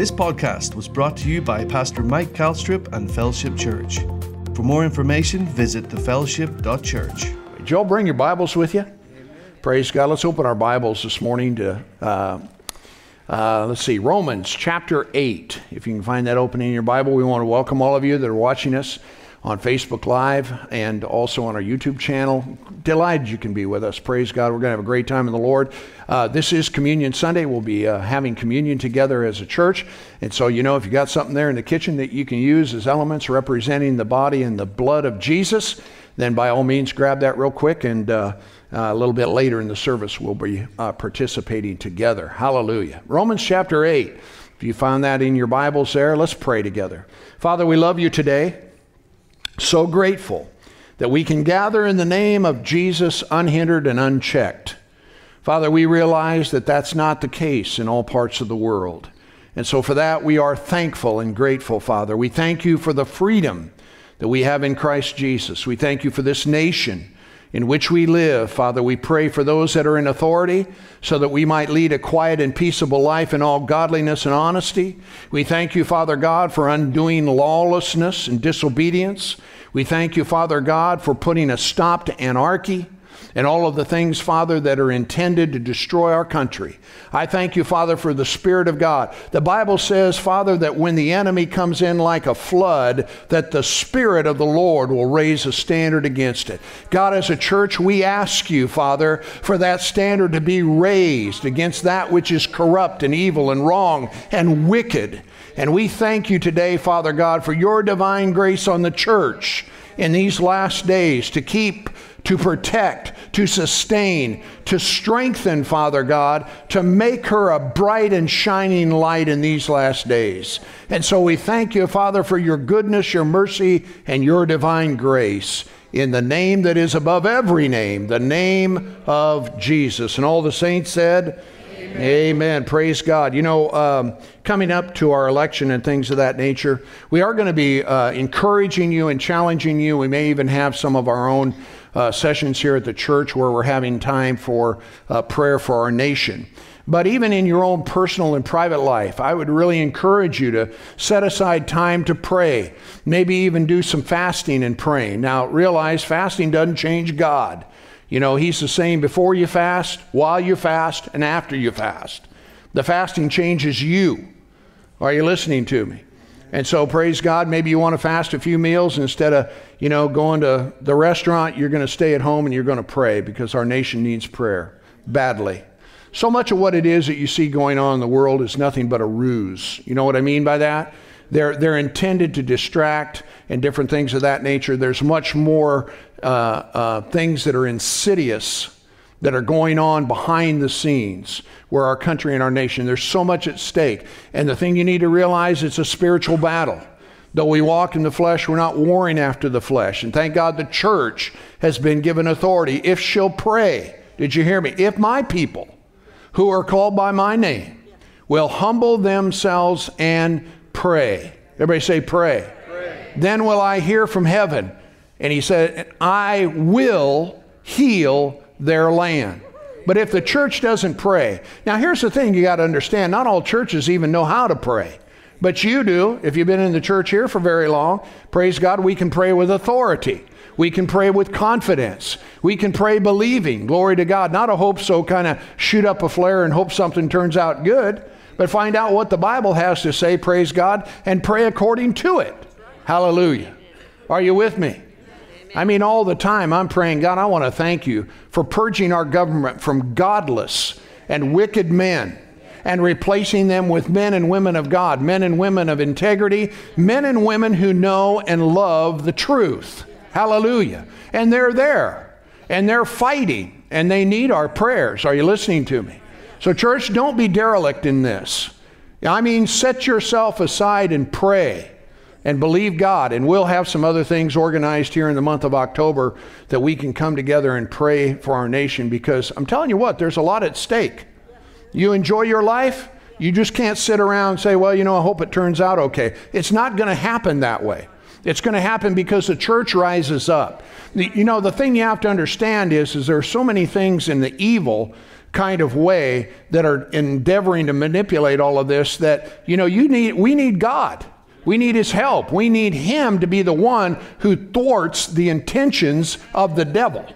This podcast was brought to you by Pastor Mike Calstrip and Fellowship Church. For more information, visit thefellowship.church. Joe, bring your Bibles with you. Praise God. Let's open our Bibles this morning to, uh, uh, let's see, Romans chapter 8. If you can find that open in your Bible, we want to welcome all of you that are watching us on Facebook Live and also on our YouTube channel. Delighted you can be with us. Praise God. We're going to have a great time in the Lord. Uh, this is Communion Sunday. We'll be uh, having communion together as a church. And so, you know, if you got something there in the kitchen that you can use as elements representing the body and the blood of Jesus, then by all means grab that real quick. And uh, a little bit later in the service, we'll be uh, participating together. Hallelujah. Romans chapter 8. If you found that in your Bibles there, let's pray together. Father, we love you today so grateful that we can gather in the name of Jesus unhindered and unchecked. Father, we realize that that's not the case in all parts of the world. And so for that, we are thankful and grateful, Father. We thank you for the freedom that we have in Christ Jesus. We thank you for this nation in which we live. Father, we pray for those that are in authority so that we might lead a quiet and peaceable life in all godliness and honesty. We thank you, Father God, for undoing lawlessness and disobedience. We thank you, Father God, for putting a stop to anarchy and all of the things, Father, that are intended to destroy our country. I thank you, Father, for the Spirit of God. The Bible says, Father, that when the enemy comes in like a flood, that the Spirit of the Lord will raise a standard against it. God, as a church, we ask you, Father, for that standard to be raised against that which is corrupt and evil and wrong and wicked. And we thank you today, Father God, for your divine grace on the church in these last days to keep to protect, to sustain, to strengthen, Father God, to make her a bright and shining light in these last days. And so we thank you, Father, for your goodness, your mercy, and your divine grace in the name that is above every name, the name of Jesus. And all the saints said, Amen. Amen. Praise God. You know, um, coming up to our election and things of that nature, we are going to be uh, encouraging you and challenging you. We may even have some of our own uh, sessions here at the church where we're having time for uh, prayer for our nation. But even in your own personal and private life, I would really encourage you to set aside time to pray. Maybe even do some fasting and praying. Now, realize fasting doesn't change God. You know, He's the same before you fast, while you fast, and after you fast. The fasting changes you. Are you listening to me? And so, praise God, maybe you want to fast a few meals instead of, you know, going to the restaurant, you're going to stay at home and you're going to pray because our nation needs prayer badly. So much of what it is that you see going on in the world is nothing but a ruse. You know what I mean by that? They're, they're intended to distract and different things of that nature. There's much more uh, uh, things that are insidious that are going on behind the scenes where our country and our nation, there's so much at stake. And the thing you need to realize, it's a spiritual battle. Though we walk in the flesh, we're not warring after the flesh. And thank God the church has been given authority if she'll pray. Did you hear me? If my people who are called by my name will humble themselves and pray. Everybody say, pray. pray. Then will I hear from heaven. And he said, I will heal their land. But if the church doesn't pray, now here's the thing you got to understand not all churches even know how to pray. But you do. If you've been in the church here for very long, praise God, we can pray with authority. We can pray with confidence. We can pray believing. Glory to God. Not a hope so kind of shoot up a flare and hope something turns out good, but find out what the Bible has to say, praise God, and pray according to it. Hallelujah. Are you with me? I mean, all the time I'm praying, God, I want to thank you for purging our government from godless and wicked men and replacing them with men and women of God, men and women of integrity, men and women who know and love the truth. Hallelujah. And they're there and they're fighting and they need our prayers. Are you listening to me? So, church, don't be derelict in this. I mean, set yourself aside and pray and believe God. And we'll have some other things organized here in the month of October that we can come together and pray for our nation because I'm telling you what, there's a lot at stake. You enjoy your life, you just can't sit around and say, well, you know, I hope it turns out okay. It's not going to happen that way. It's going to happen because the church rises up. The, you know, the thing you have to understand is, is there are so many things in the evil kind of way that are endeavoring to manipulate all of this that you know you need we need God. We need his help. We need him to be the one who thwarts the intentions of the devil.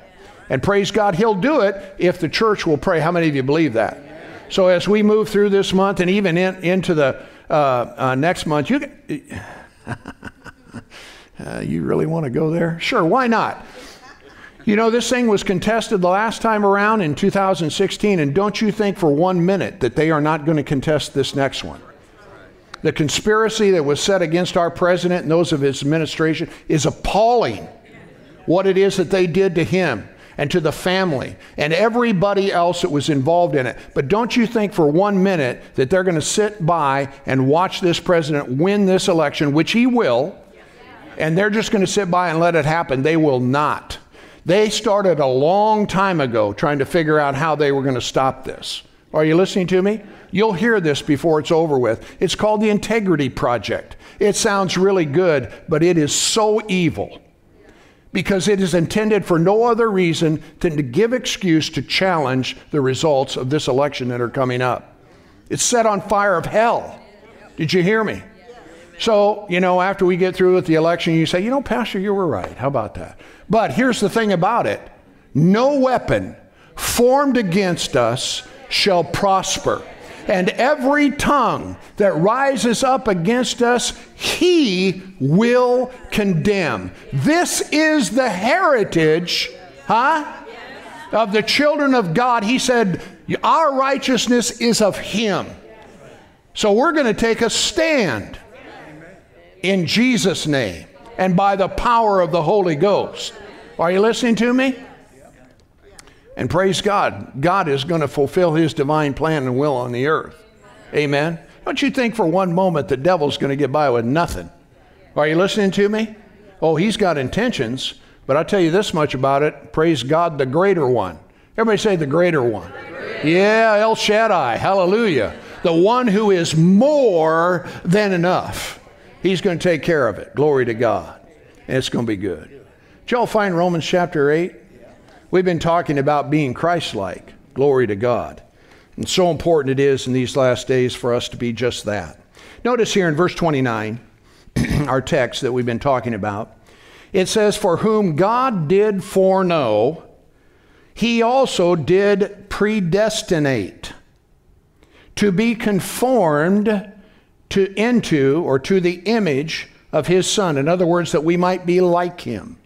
And praise God, he'll do it if the church will pray. How many of you believe that? So as we move through this month and even in, into the uh, uh, next month, you uh, you really want to go there? Sure, why not? You know, this thing was contested the last time around in 2016, and don't you think for one minute that they are not going to contest this next one? The conspiracy that was set against our president and those of his administration is appalling. What it is that they did to him and to the family and everybody else that was involved in it. But don't you think for one minute that they're going to sit by and watch this president win this election, which he will, and they're just going to sit by and let it happen? They will not. They started a long time ago trying to figure out how they were going to stop this. Are you listening to me? You'll hear this before it's over with. It's called the Integrity Project. It sounds really good, but it is so evil because it is intended for no other reason than to give excuse to challenge the results of this election that are coming up. It's set on fire of hell. Did you hear me? So, you know, after we get through with the election, you say, you know, Pastor, you were right. How about that? But here's the thing about it no weapon formed against us shall prosper and every tongue that rises up against us, he will condemn. This is the heritage, huh? Of the children of God. He said, Our righteousness is of him. So we're going to take a stand in Jesus' name and by the power of the Holy Ghost. Are you listening to me? And praise God, God is going to fulfill his divine plan and will on the earth. Amen. Don't you think for one moment the devil's going to get by with nothing? Are you listening to me? Oh, he's got intentions, but I'll tell you this much about it. Praise God, the greater one. Everybody say the greater one. Yeah, El Shaddai. Hallelujah. The one who is more than enough. He's going to take care of it. Glory to God. And it's going to be good. Did y'all find Romans chapter 8? We've been talking about being Christ like. Glory to God. And so important it is in these last days for us to be just that. Notice here in verse 29, our text that we've been talking about, it says, For whom God did foreknow, he also did predestinate to be conformed to into or to the image of his son. In other words, that we might be like him.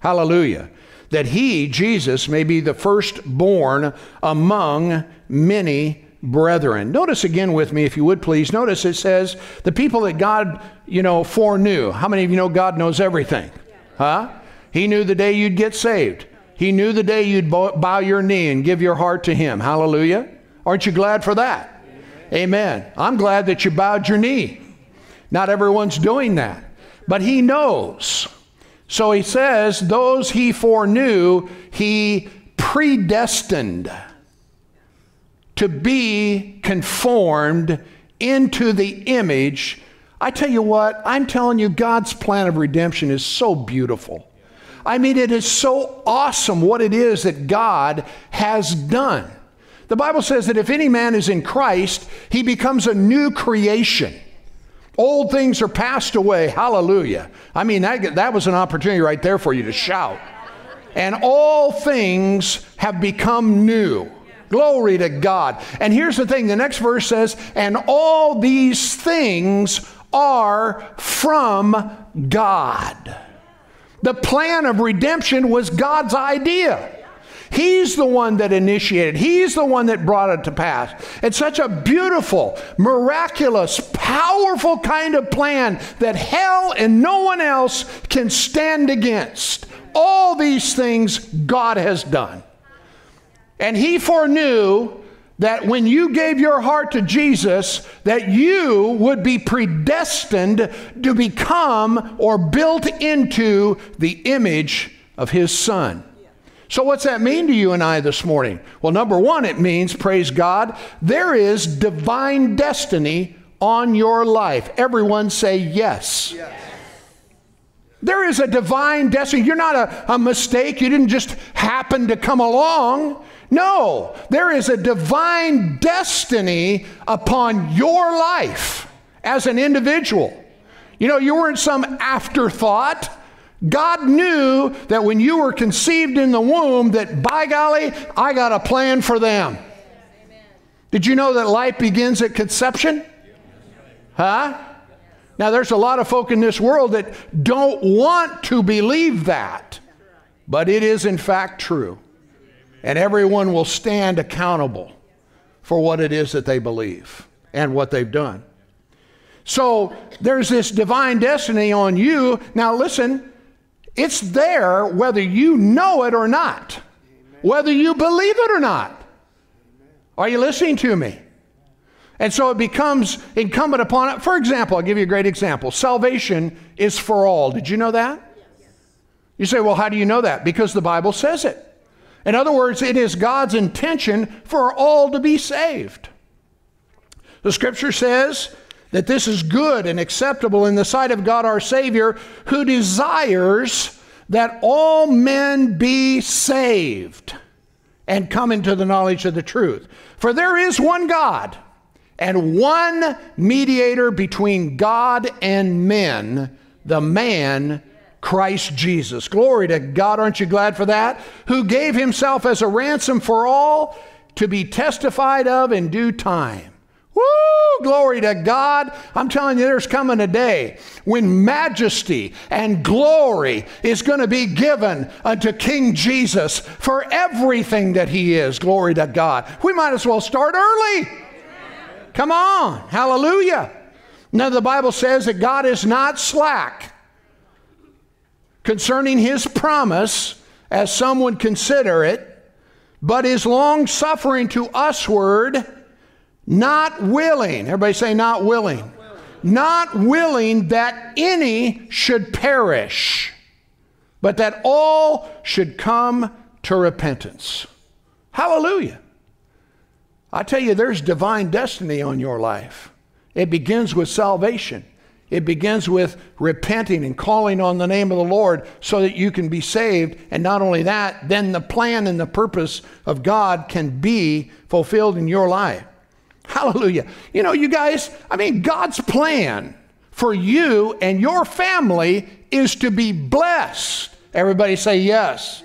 Hallelujah that he, Jesus, may be the firstborn among many brethren. Notice again with me, if you would please. Notice it says the people that God, you know, foreknew. How many of you know God knows everything? Huh? He knew the day you'd get saved. He knew the day you'd bow your knee and give your heart to Him. Hallelujah. Aren't you glad for that? Amen. Amen. I'm glad that you bowed your knee. Not everyone's doing that. But He knows. So he says, Those he foreknew, he predestined to be conformed into the image. I tell you what, I'm telling you, God's plan of redemption is so beautiful. I mean, it is so awesome what it is that God has done. The Bible says that if any man is in Christ, he becomes a new creation. Old things are passed away. Hallelujah. I mean, that, that was an opportunity right there for you to shout. And all things have become new. Glory to God. And here's the thing the next verse says, and all these things are from God. The plan of redemption was God's idea. He's the one that initiated, He's the one that brought it to pass. It's such a beautiful, miraculous, powerful kind of plan that hell and no one else can stand against. All these things God has done. And He foreknew that when you gave your heart to Jesus that you would be predestined to become or built into the image of his son. So, what's that mean to you and I this morning? Well, number one, it means, praise God, there is divine destiny on your life. Everyone say yes. yes. There is a divine destiny. You're not a, a mistake. You didn't just happen to come along. No, there is a divine destiny upon your life as an individual. You know, you weren't some afterthought. God knew that when you were conceived in the womb that by golly, I got a plan for them. Did you know that life begins at conception? Huh? Now, there's a lot of folk in this world that don't want to believe that, but it is in fact true. And everyone will stand accountable for what it is that they believe and what they've done. So there's this divine destiny on you. Now, listen, it's there whether you know it or not, whether you believe it or not. Are you listening to me? And so it becomes incumbent upon it. For example, I'll give you a great example. Salvation is for all. Did you know that? You say, well, how do you know that? Because the Bible says it. In other words, it is God's intention for all to be saved. The scripture says that this is good and acceptable in the sight of God our Savior, who desires that all men be saved and come into the knowledge of the truth. For there is one God and one mediator between God and men, the man Christ Jesus. Glory to God. Aren't you glad for that? Who gave himself as a ransom for all to be testified of in due time. Woo! Glory to God. I'm telling you, there's coming a day when majesty and glory is going to be given unto King Jesus for everything that he is. Glory to God. We might as well start early. Come on. Hallelujah. Now, the Bible says that God is not slack concerning his promise, as some would consider it, but is long suffering to usward, not willing. Everybody say, not willing. Not willing that any should perish, but that all should come to repentance. Hallelujah. I tell you, there's divine destiny on your life. It begins with salvation. It begins with repenting and calling on the name of the Lord so that you can be saved. And not only that, then the plan and the purpose of God can be fulfilled in your life. Hallelujah. You know, you guys, I mean, God's plan for you and your family is to be blessed. Everybody say yes.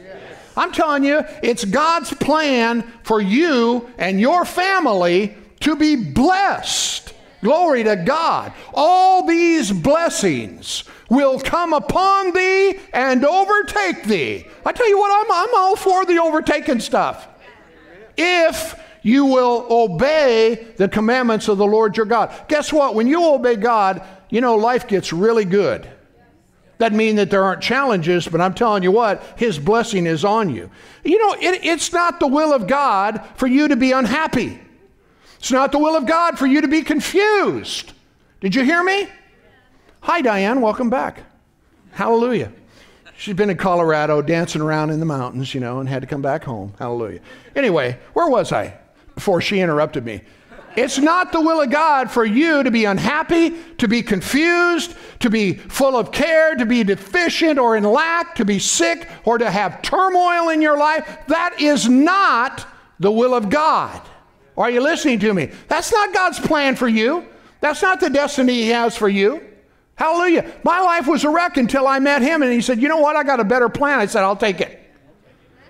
I'm telling you, it's God's plan for you and your family to be blessed. Glory to God. All these blessings will come upon thee and overtake thee. I tell you what, I'm, I'm all for the overtaking stuff. If you will obey the commandments of the Lord your God. Guess what? When you obey God, you know, life gets really good. Doesn't mean that there aren't challenges, but I'm telling you what, His blessing is on you. You know, it, it's not the will of God for you to be unhappy. It's not the will of God for you to be confused. Did you hear me? Hi, Diane. Welcome back. Hallelujah. She's been in Colorado dancing around in the mountains, you know, and had to come back home. Hallelujah. Anyway, where was I before she interrupted me? It's not the will of God for you to be unhappy, to be confused, to be full of care, to be deficient or in lack, to be sick, or to have turmoil in your life. That is not the will of God. Are you listening to me? That's not God's plan for you. That's not the destiny He has for you. Hallelujah. My life was a wreck until I met Him, and He said, You know what? I got a better plan. I said, I'll take it.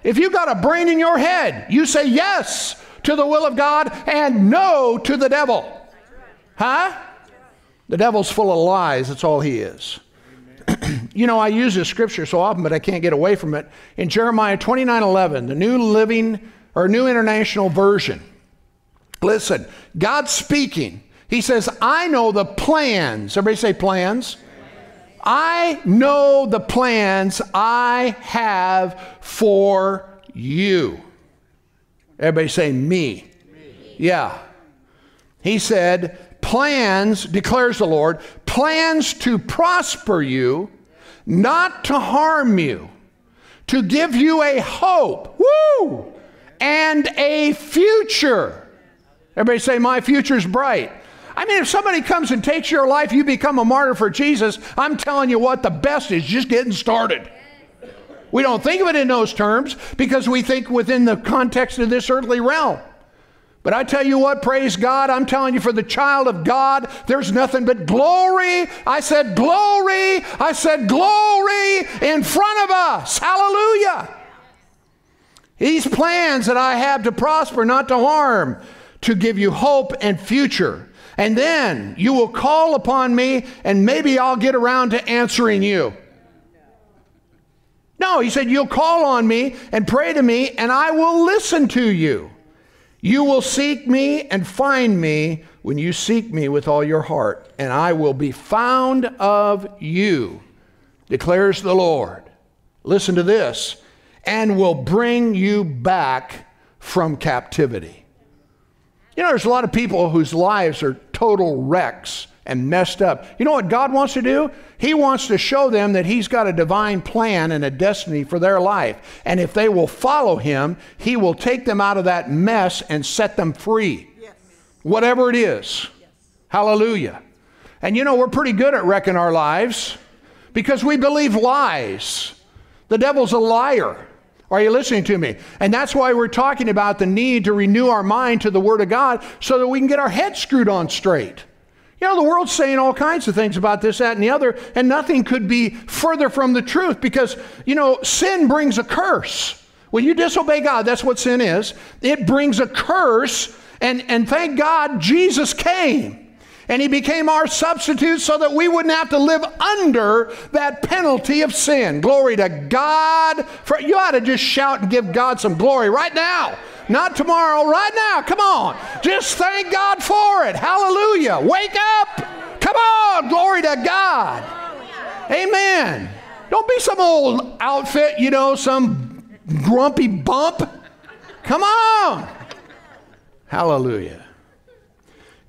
If you've got a brain in your head, you say yes to the will of God and no to the devil. Huh? The devil's full of lies. That's all he is. you know, I use this scripture so often, but I can't get away from it. In Jeremiah 29 11, the New Living or New International Version. Listen, God's speaking. He says, I know the plans. Everybody say plans. I know the plans I have for you. Everybody say me. me. Yeah. He said, plans, declares the Lord, plans to prosper you, not to harm you, to give you a hope, woo, and a future. Everybody say, My future's bright. I mean, if somebody comes and takes your life, you become a martyr for Jesus, I'm telling you what, the best is just getting started. We don't think of it in those terms because we think within the context of this earthly realm. But I tell you what, praise God, I'm telling you, for the child of God, there's nothing but glory. I said glory. I said glory in front of us. Hallelujah. These plans that I have to prosper, not to harm, to give you hope and future. And then you will call upon me, and maybe I'll get around to answering you. No, he said, You'll call on me and pray to me, and I will listen to you. You will seek me and find me when you seek me with all your heart, and I will be found of you, declares the Lord. Listen to this and will bring you back from captivity. You know, there's a lot of people whose lives are total wrecks and messed up. You know what God wants to do? He wants to show them that He's got a divine plan and a destiny for their life. And if they will follow Him, He will take them out of that mess and set them free. Yes. Whatever it is. Yes. Hallelujah. And you know, we're pretty good at wrecking our lives because we believe lies. The devil's a liar. Are you listening to me? And that's why we're talking about the need to renew our mind to the Word of God so that we can get our head screwed on straight. You know, the world's saying all kinds of things about this, that, and the other, and nothing could be further from the truth because, you know, sin brings a curse. When you disobey God, that's what sin is. It brings a curse, and, and thank God Jesus came and he became our substitute so that we wouldn't have to live under that penalty of sin. Glory to God. For, you ought to just shout and give God some glory right now. Not tomorrow, right now. Come on. Just thank God for it. Hallelujah. Wake up. Come on. Glory to God. Amen. Don't be some old outfit, you know, some grumpy bump. Come on. Hallelujah.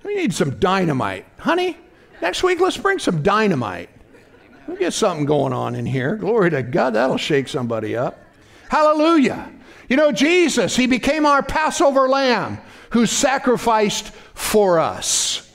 We need some dynamite. Honey, next week let's bring some dynamite. We'll get something going on in here. Glory to God, that'll shake somebody up. Hallelujah. You know, Jesus, He became our Passover lamb who sacrificed for us.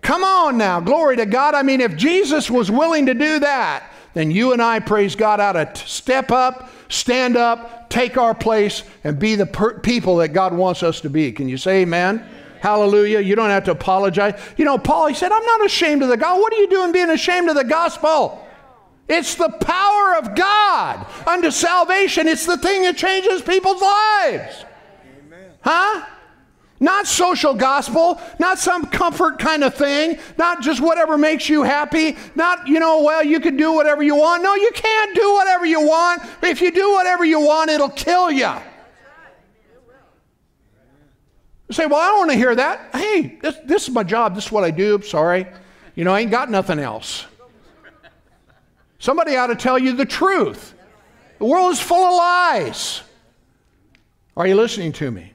Come on now, glory to God. I mean, if Jesus was willing to do that, then you and I, praise God, ought to step up, stand up, take our place, and be the per- people that God wants us to be. Can you say amen? Hallelujah. You don't have to apologize. You know, Paul, he said, I'm not ashamed of the gospel. What are you doing being ashamed of the gospel? It's the power of God unto salvation. It's the thing that changes people's lives. Amen. Huh? Not social gospel, not some comfort kind of thing, not just whatever makes you happy, not, you know, well, you can do whatever you want. No, you can't do whatever you want. If you do whatever you want, it'll kill you. You say, well, I don't want to hear that. Hey, this, this is my job. This is what I do. Sorry. You know, I ain't got nothing else. Somebody ought to tell you the truth. The world is full of lies. Are you listening to me?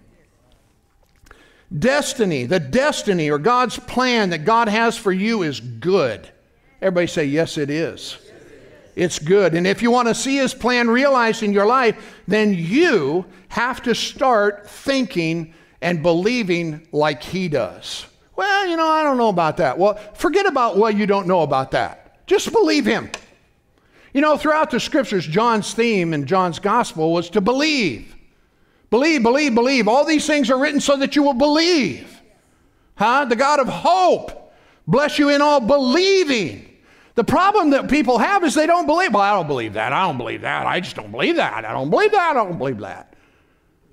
Destiny, the destiny or God's plan that God has for you is good. Everybody say, Yes, it is. It's good. And if you want to see His plan realized in your life, then you have to start thinking and believing like he does. Well, you know, I don't know about that. Well, forget about what you don't know about that. Just believe him. You know, throughout the scriptures, John's theme in John's gospel was to believe. Believe, believe, believe. All these things are written so that you will believe. Huh? The God of hope bless you in all believing. The problem that people have is they don't believe. Well, I don't believe that. I don't believe that. I just don't believe that. I don't believe that. I don't believe that.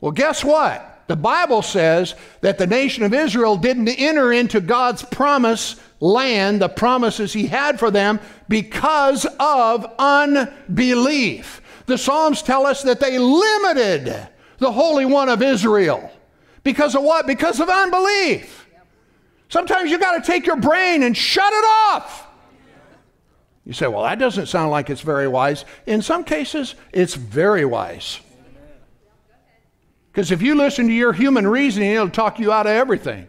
Well, guess what? The Bible says that the nation of Israel didn't enter into God's promise land, the promises He had for them, because of unbelief. The Psalms tell us that they limited the Holy One of Israel. Because of what? Because of unbelief. Sometimes you got to take your brain and shut it off. You say, well, that doesn't sound like it's very wise. In some cases, it's very wise. Because if you listen to your human reasoning, it'll talk you out of everything.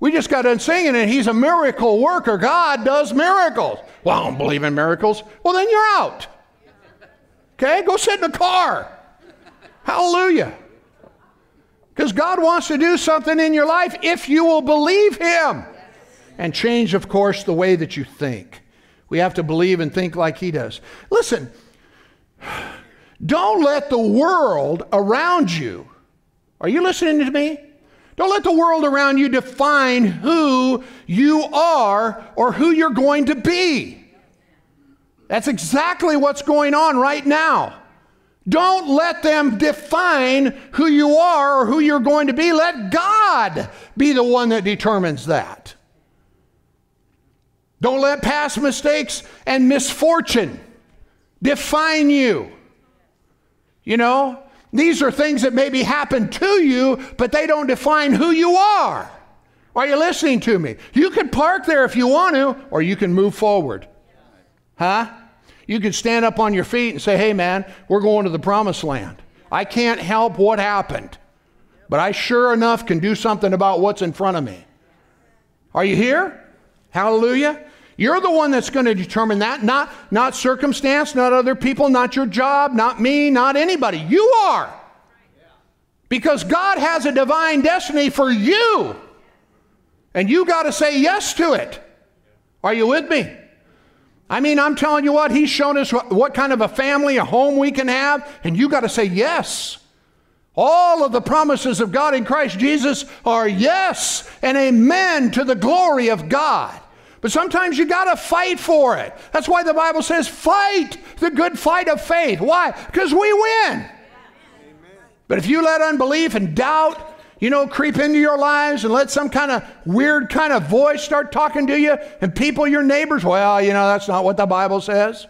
We just got done singing and he's a miracle worker. God does miracles. Well, I don't believe in miracles. Well, then you're out. Okay? Go sit in the car. Hallelujah. Because God wants to do something in your life if you will believe Him. And change, of course, the way that you think. We have to believe and think like He does. Listen, Don't let the world around you, are you listening to me? Don't let the world around you define who you are or who you're going to be. That's exactly what's going on right now. Don't let them define who you are or who you're going to be. Let God be the one that determines that. Don't let past mistakes and misfortune define you. You know, these are things that maybe happen to you, but they don't define who you are. Are you listening to me? You can park there if you want to, or you can move forward. Huh? You can stand up on your feet and say, hey, man, we're going to the promised land. I can't help what happened, but I sure enough can do something about what's in front of me. Are you here? Hallelujah. You're the one that's going to determine that, not, not circumstance, not other people, not your job, not me, not anybody. You are. Because God has a divine destiny for you. And you got to say yes to it. Are you with me? I mean, I'm telling you what, He's shown us what, what kind of a family, a home we can have, and you got to say yes. All of the promises of God in Christ Jesus are yes and amen to the glory of God. But sometimes you got to fight for it. That's why the Bible says, fight the good fight of faith. Why? Because we win. But if you let unbelief and doubt, you know, creep into your lives and let some kind of weird kind of voice start talking to you and people, your neighbors, well, you know, that's not what the Bible says.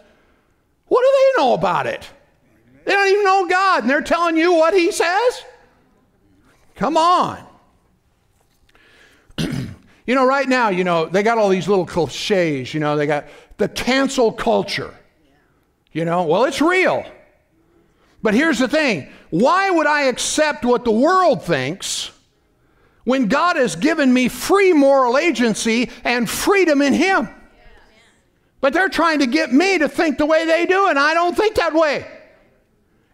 What do they know about it? They don't even know God and they're telling you what He says? Come on. You know, right now, you know, they got all these little cliches, you know, they got the cancel culture. You know, well, it's real. But here's the thing why would I accept what the world thinks when God has given me free moral agency and freedom in Him? But they're trying to get me to think the way they do, and I don't think that way.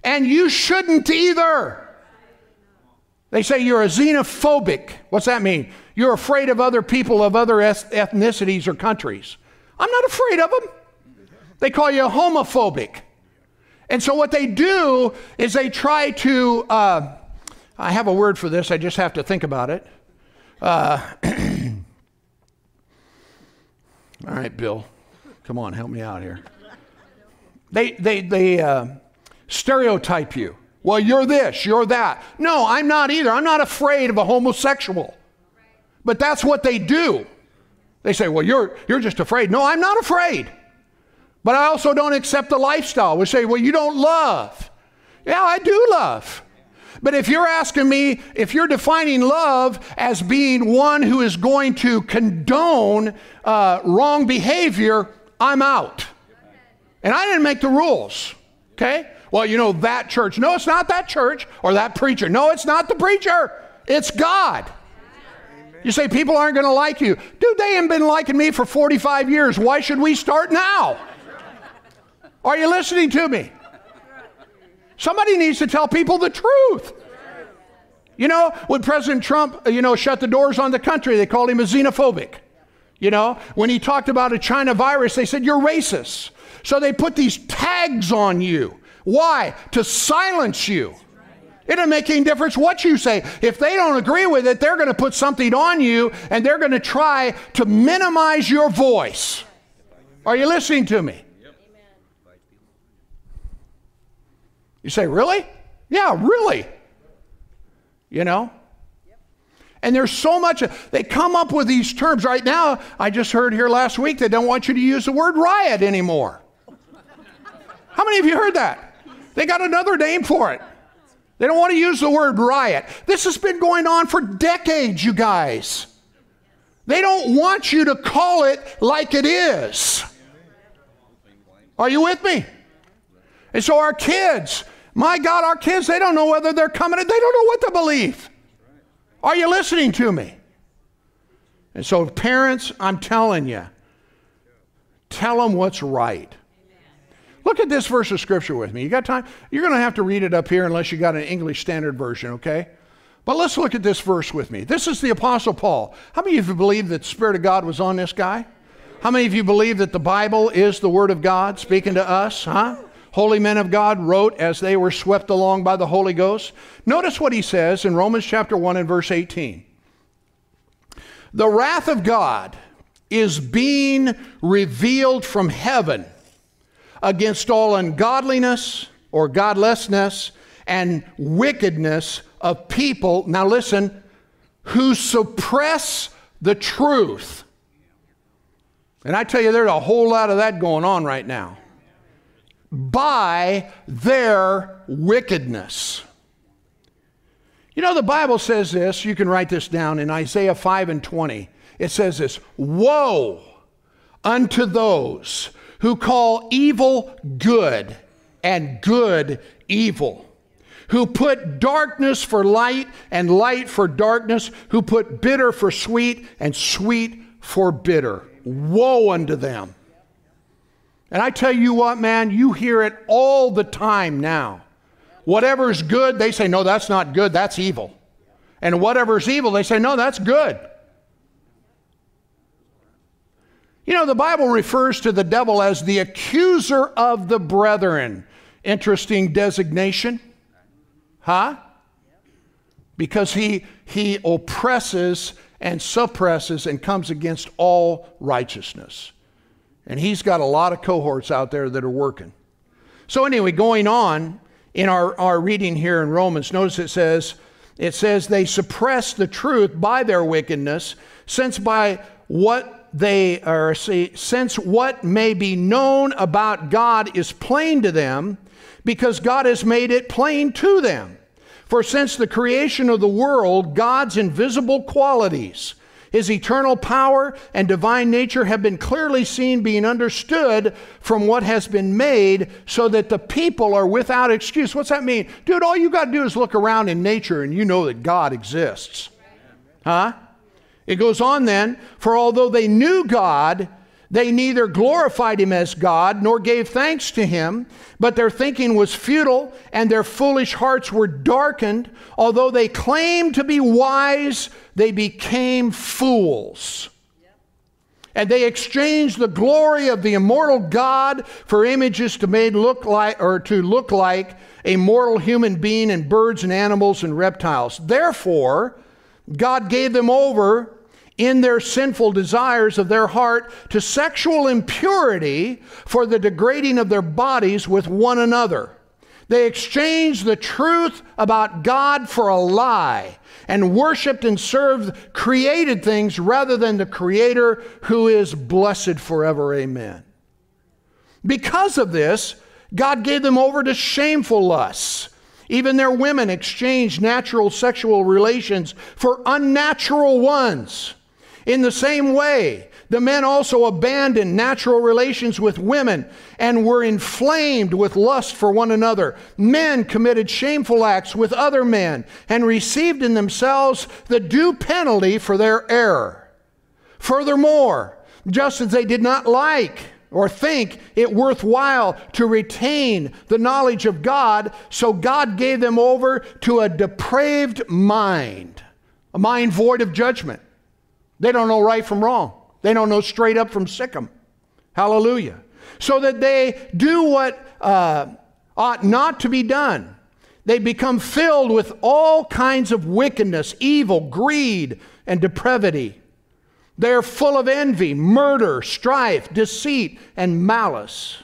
And you shouldn't either. They say you're a xenophobic. What's that mean? You're afraid of other people of other ethnicities or countries. I'm not afraid of them. They call you homophobic. And so what they do is they try to, uh, I have a word for this, I just have to think about it. Uh, all right, Bill, come on, help me out here. They, they, they uh, stereotype you. Well, you're this, you're that. No, I'm not either. I'm not afraid of a homosexual. But that's what they do. They say, well, you're, you're just afraid. No, I'm not afraid. But I also don't accept the lifestyle. We say, well, you don't love. Yeah, I do love. But if you're asking me, if you're defining love as being one who is going to condone uh, wrong behavior, I'm out. And I didn't make the rules, okay? Well, you know, that church. No, it's not that church or that preacher. No, it's not the preacher. It's God. You say people aren't going to like you. Dude, they haven't been liking me for 45 years. Why should we start now? Are you listening to me? Somebody needs to tell people the truth. You know, when President Trump, uh, you know, shut the doors on the country, they called him a xenophobic. You know, when he talked about a China virus, they said, You're racist. So they put these tags on you. Why? To silence you. It doesn't make any difference what you say. If they don't agree with it, they're going to put something on you and they're going to try to minimize your voice. Are you listening to me? You say, really? Yeah, really. You know? And there's so much, they come up with these terms. Right now, I just heard here last week they don't want you to use the word riot anymore. How many of you heard that? They got another name for it. They don't want to use the word riot. This has been going on for decades, you guys. They don't want you to call it like it is. Are you with me? And so our kids, my God, our kids, they don't know whether they're coming, they don't know what to believe. Are you listening to me? And so, parents, I'm telling you, tell them what's right. Look at this verse of scripture with me. You got time? You're going to have to read it up here unless you got an English Standard Version, okay? But let's look at this verse with me. This is the Apostle Paul. How many of you believe that the Spirit of God was on this guy? How many of you believe that the Bible is the Word of God speaking to us? Huh? holy men of God wrote as they were swept along by the Holy Ghost. Notice what he says in Romans chapter 1 and verse 18. The wrath of God is being revealed from heaven against all ungodliness or godlessness and wickedness of people, now listen, who suppress the truth. And I tell you, there's a whole lot of that going on right now. By their wickedness. You know, the Bible says this, you can write this down in Isaiah 5 and 20. It says this Woe unto those who call evil good and good evil, who put darkness for light and light for darkness, who put bitter for sweet and sweet for bitter. Woe unto them. And I tell you what, man, you hear it all the time now. Whatever's good, they say, no, that's not good, that's evil. And whatever's evil, they say, no, that's good. You know, the Bible refers to the devil as the accuser of the brethren. Interesting designation. Huh? Because he, he oppresses and suppresses and comes against all righteousness. And he's got a lot of cohorts out there that are working. So, anyway, going on in our, our reading here in Romans, notice it says, it says, they suppress the truth by their wickedness, since by what they are, see, since what may be known about God is plain to them, because God has made it plain to them. For since the creation of the world, God's invisible qualities, his eternal power and divine nature have been clearly seen, being understood from what has been made, so that the people are without excuse. What's that mean? Dude, all you got to do is look around in nature and you know that God exists. Huh? It goes on then, for although they knew God, they neither glorified him as God nor gave thanks to him, but their thinking was futile and their foolish hearts were darkened. Although they claimed to be wise, they became fools. And they exchanged the glory of the immortal God for images to made look like or to look like a mortal human being and birds and animals and reptiles. Therefore, God gave them over in their sinful desires of their heart to sexual impurity for the degrading of their bodies with one another. They exchanged the truth about God for a lie and worshiped and served created things rather than the Creator who is blessed forever. Amen. Because of this, God gave them over to shameful lusts. Even their women exchanged natural sexual relations for unnatural ones. In the same way, the men also abandoned natural relations with women and were inflamed with lust for one another. Men committed shameful acts with other men and received in themselves the due penalty for their error. Furthermore, just as they did not like or think it worthwhile to retain the knowledge of God, so God gave them over to a depraved mind, a mind void of judgment. They don't know right from wrong. They don't know straight up from sickum. Hallelujah. So that they do what uh, ought not to be done. They become filled with all kinds of wickedness, evil, greed, and depravity. They're full of envy, murder, strife, deceit, and malice.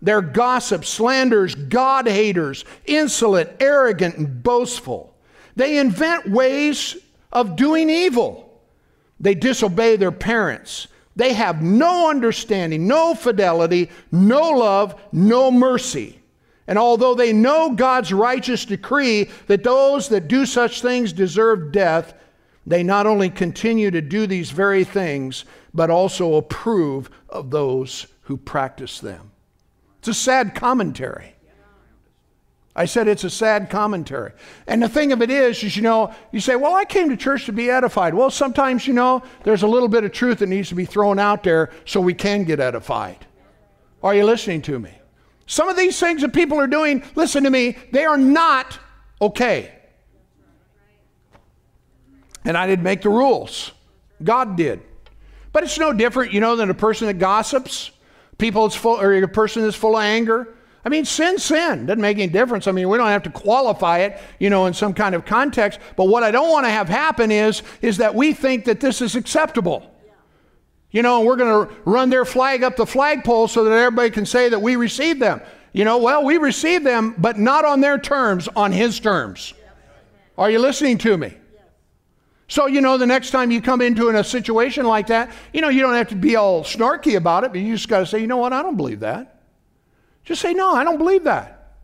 They're gossips, slanders, God haters, insolent, arrogant, and boastful. They invent ways of doing evil. They disobey their parents. They have no understanding, no fidelity, no love, no mercy. And although they know God's righteous decree that those that do such things deserve death, they not only continue to do these very things, but also approve of those who practice them. It's a sad commentary. I said it's a sad commentary. And the thing of it is, is, you know, you say, well, I came to church to be edified. Well, sometimes, you know, there's a little bit of truth that needs to be thrown out there so we can get edified. Are you listening to me? Some of these things that people are doing, listen to me, they are not okay. And I didn't make the rules. God did. But it's no different, you know, than a person that gossips, people that's full, or a person that's full of anger, I mean, sin, sin. Doesn't make any difference. I mean, we don't have to qualify it, you know, in some kind of context. But what I don't want to have happen is, is that we think that this is acceptable. You know, we're going to run their flag up the flagpole so that everybody can say that we received them. You know, well, we received them, but not on their terms, on his terms. Are you listening to me? So, you know, the next time you come into a situation like that, you know, you don't have to be all snarky about it, but you just got to say, you know what, I don't believe that. Just say, no, I don't believe that.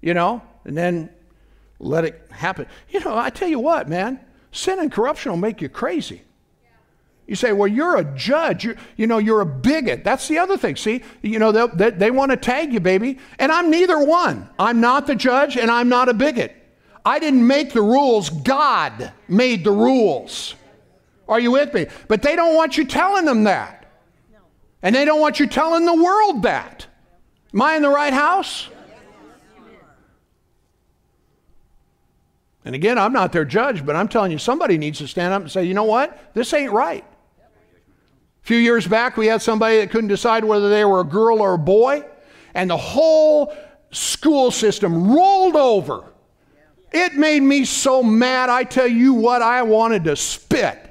You know, and then let it happen. You know, I tell you what, man, sin and corruption will make you crazy. You say, well, you're a judge. You're, you know, you're a bigot. That's the other thing. See, you know, they, they want to tag you, baby. And I'm neither one. I'm not the judge and I'm not a bigot. I didn't make the rules. God made the rules. Are you with me? But they don't want you telling them that. And they don't want you telling the world that. Am I in the right house? And again, I'm not their judge, but I'm telling you, somebody needs to stand up and say, you know what? This ain't right. A few years back, we had somebody that couldn't decide whether they were a girl or a boy, and the whole school system rolled over. It made me so mad, I tell you what, I wanted to spit.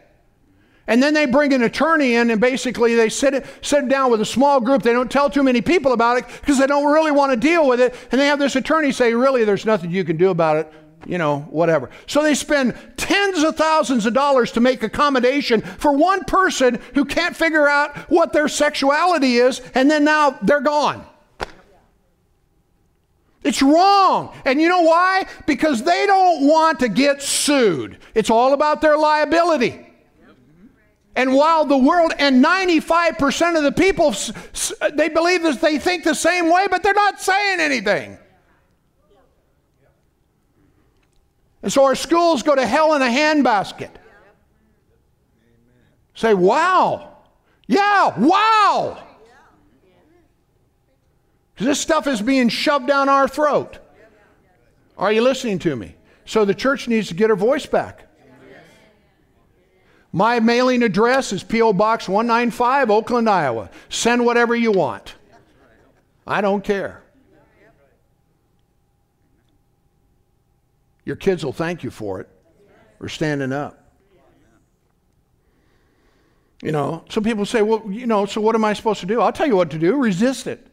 And then they bring an attorney in and basically they sit, sit down with a small group. They don't tell too many people about it because they don't really want to deal with it. And they have this attorney say, really, there's nothing you can do about it you know, whatever. So they spend tens of thousands of dollars to make accommodation for one person who can't figure out what their sexuality is, and then now they're gone. It's wrong. And you know why? Because they don't want to get sued. It's all about their liability. And while the world and 95% of the people they believe this, they think the same way, but they're not saying anything. And so our schools go to hell in a handbasket. Say, wow. Yeah, wow. This stuff is being shoved down our throat. Are you listening to me? So the church needs to get her voice back. My mailing address is P.O. Box 195, Oakland, Iowa. Send whatever you want. I don't care. Your kids will thank you for it for standing up. You know, some people say, well, you know, so what am I supposed to do? I'll tell you what to do resist it.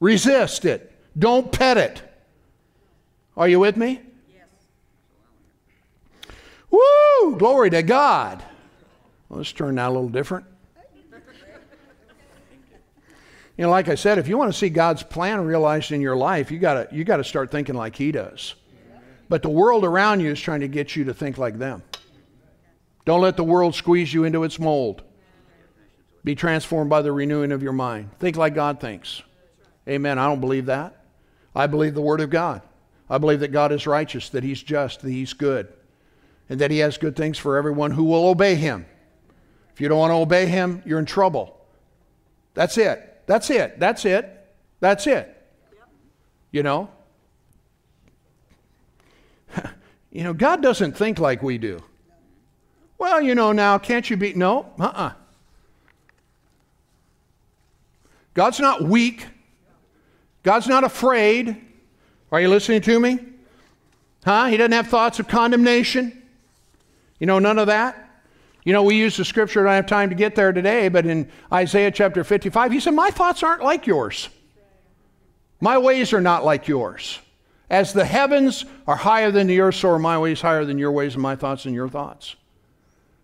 Resist it. Don't pet it. Are you with me? Woo! Glory to God. Let's turn that a little different. You know, like I said, if you want to see God's plan realized in your life, you gotta you got to start thinking like He does. But the world around you is trying to get you to think like them. Don't let the world squeeze you into its mold. Be transformed by the renewing of your mind. Think like God thinks. Amen. I don't believe that. I believe the Word of God. I believe that God is righteous, that He's just, that He's good, and that He has good things for everyone who will obey Him. If you don't want to obey Him, you're in trouble. That's it. That's it. That's it. That's it. You know? you know, God doesn't think like we do. Well, you know, now, can't you be. No, uh uh-uh. uh God's not weak. God's not afraid. Are you listening to me? Huh? He doesn't have thoughts of condemnation. You know, none of that. You know, we use the scripture, I don't have time to get there today, but in Isaiah chapter 55, he said, My thoughts aren't like yours. My ways are not like yours. As the heavens are higher than the earth, so are my ways higher than your ways, and my thoughts than your thoughts.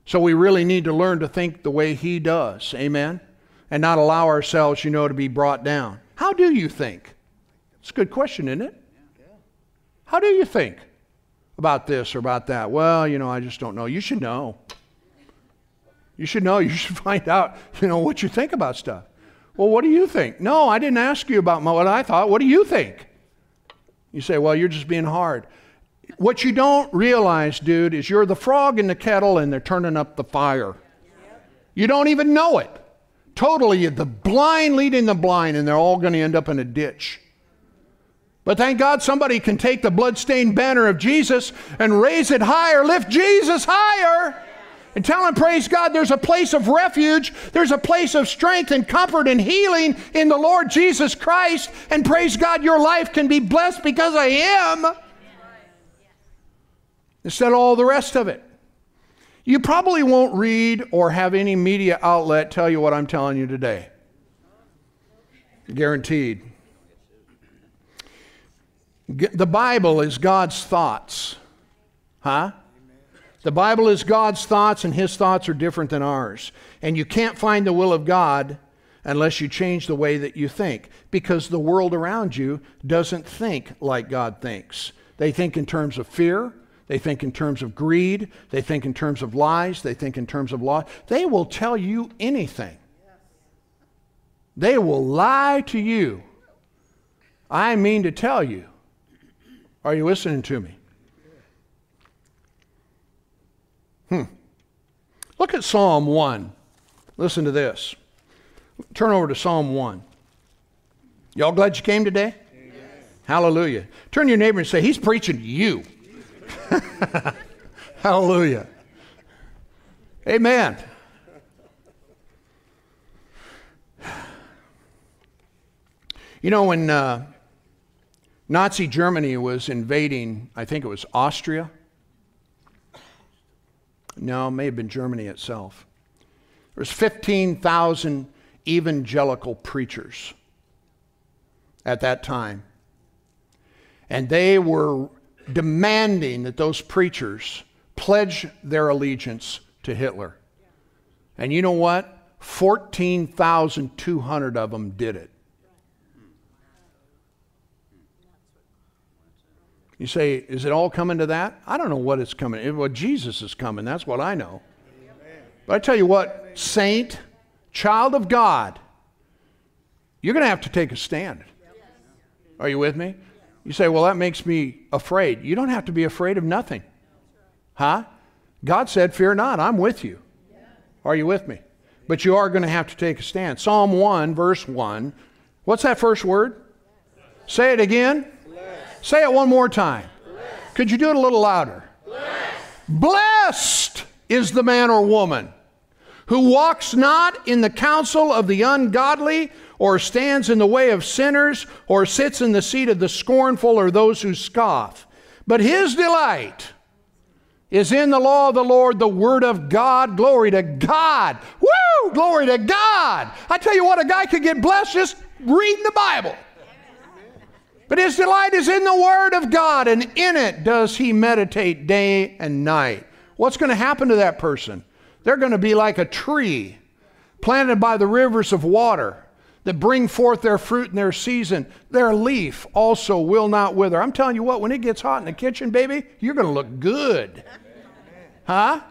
So we really need to learn to think the way he does. Amen? And not allow ourselves, you know, to be brought down. How do you think? It's a good question, isn't it? How do you think about this or about that? Well, you know, I just don't know. You should know. You should know. You should find out, you know, what you think about stuff. Well, what do you think? No, I didn't ask you about my, what I thought. What do you think? You say, well, you're just being hard. What you don't realize, dude, is you're the frog in the kettle and they're turning up the fire. You don't even know it. Totally, you're the blind leading the blind, and they're all going to end up in a ditch. But thank God somebody can take the bloodstained banner of Jesus and raise it higher, lift Jesus higher And tell him, praise God, there's a place of refuge, there's a place of strength and comfort and healing in the Lord Jesus Christ. And praise God, your life can be blessed because of him instead of all the rest of it. You probably won't read or have any media outlet tell you what I'm telling you today. Guaranteed. The Bible is God's thoughts. Huh? The Bible is God's thoughts, and His thoughts are different than ours. And you can't find the will of God unless you change the way that you think, because the world around you doesn't think like God thinks. They think in terms of fear, they think in terms of greed, they think in terms of lies, they think in terms of law. They will tell you anything. They will lie to you. I mean to tell you. Are you listening to me? Hmm. Look at Psalm 1. Listen to this. Turn over to Psalm 1. Y'all glad you came today? Amen. Hallelujah. Turn to your neighbor and say, He's preaching to you. Hallelujah. Amen. You know, when uh, Nazi Germany was invading, I think it was Austria. No, it may have been Germany itself. There was 15,000 evangelical preachers at that time. And they were demanding that those preachers pledge their allegiance to Hitler. And you know what? 14,200 of them did it. You say, is it all coming to that? I don't know what it's coming. Well, Jesus is coming. That's what I know. But I tell you what, saint, child of God, you're going to have to take a stand. Are you with me? You say, well, that makes me afraid. You don't have to be afraid of nothing. Huh? God said, fear not, I'm with you. Are you with me? But you are going to have to take a stand. Psalm 1, verse 1. What's that first word? Say it again. Say it one more time. Blessed. Could you do it a little louder? Blessed. Blessed is the man or woman who walks not in the counsel of the ungodly, or stands in the way of sinners, or sits in the seat of the scornful, or those who scoff. But his delight is in the law of the Lord, the word of God. Glory to God. Woo! Glory to God. I tell you what, a guy could get blessed just reading the Bible. But his delight is in the Word of God, and in it does he meditate day and night. What's going to happen to that person? They're going to be like a tree planted by the rivers of water that bring forth their fruit in their season. Their leaf also will not wither. I'm telling you what, when it gets hot in the kitchen, baby, you're going to look good. Huh?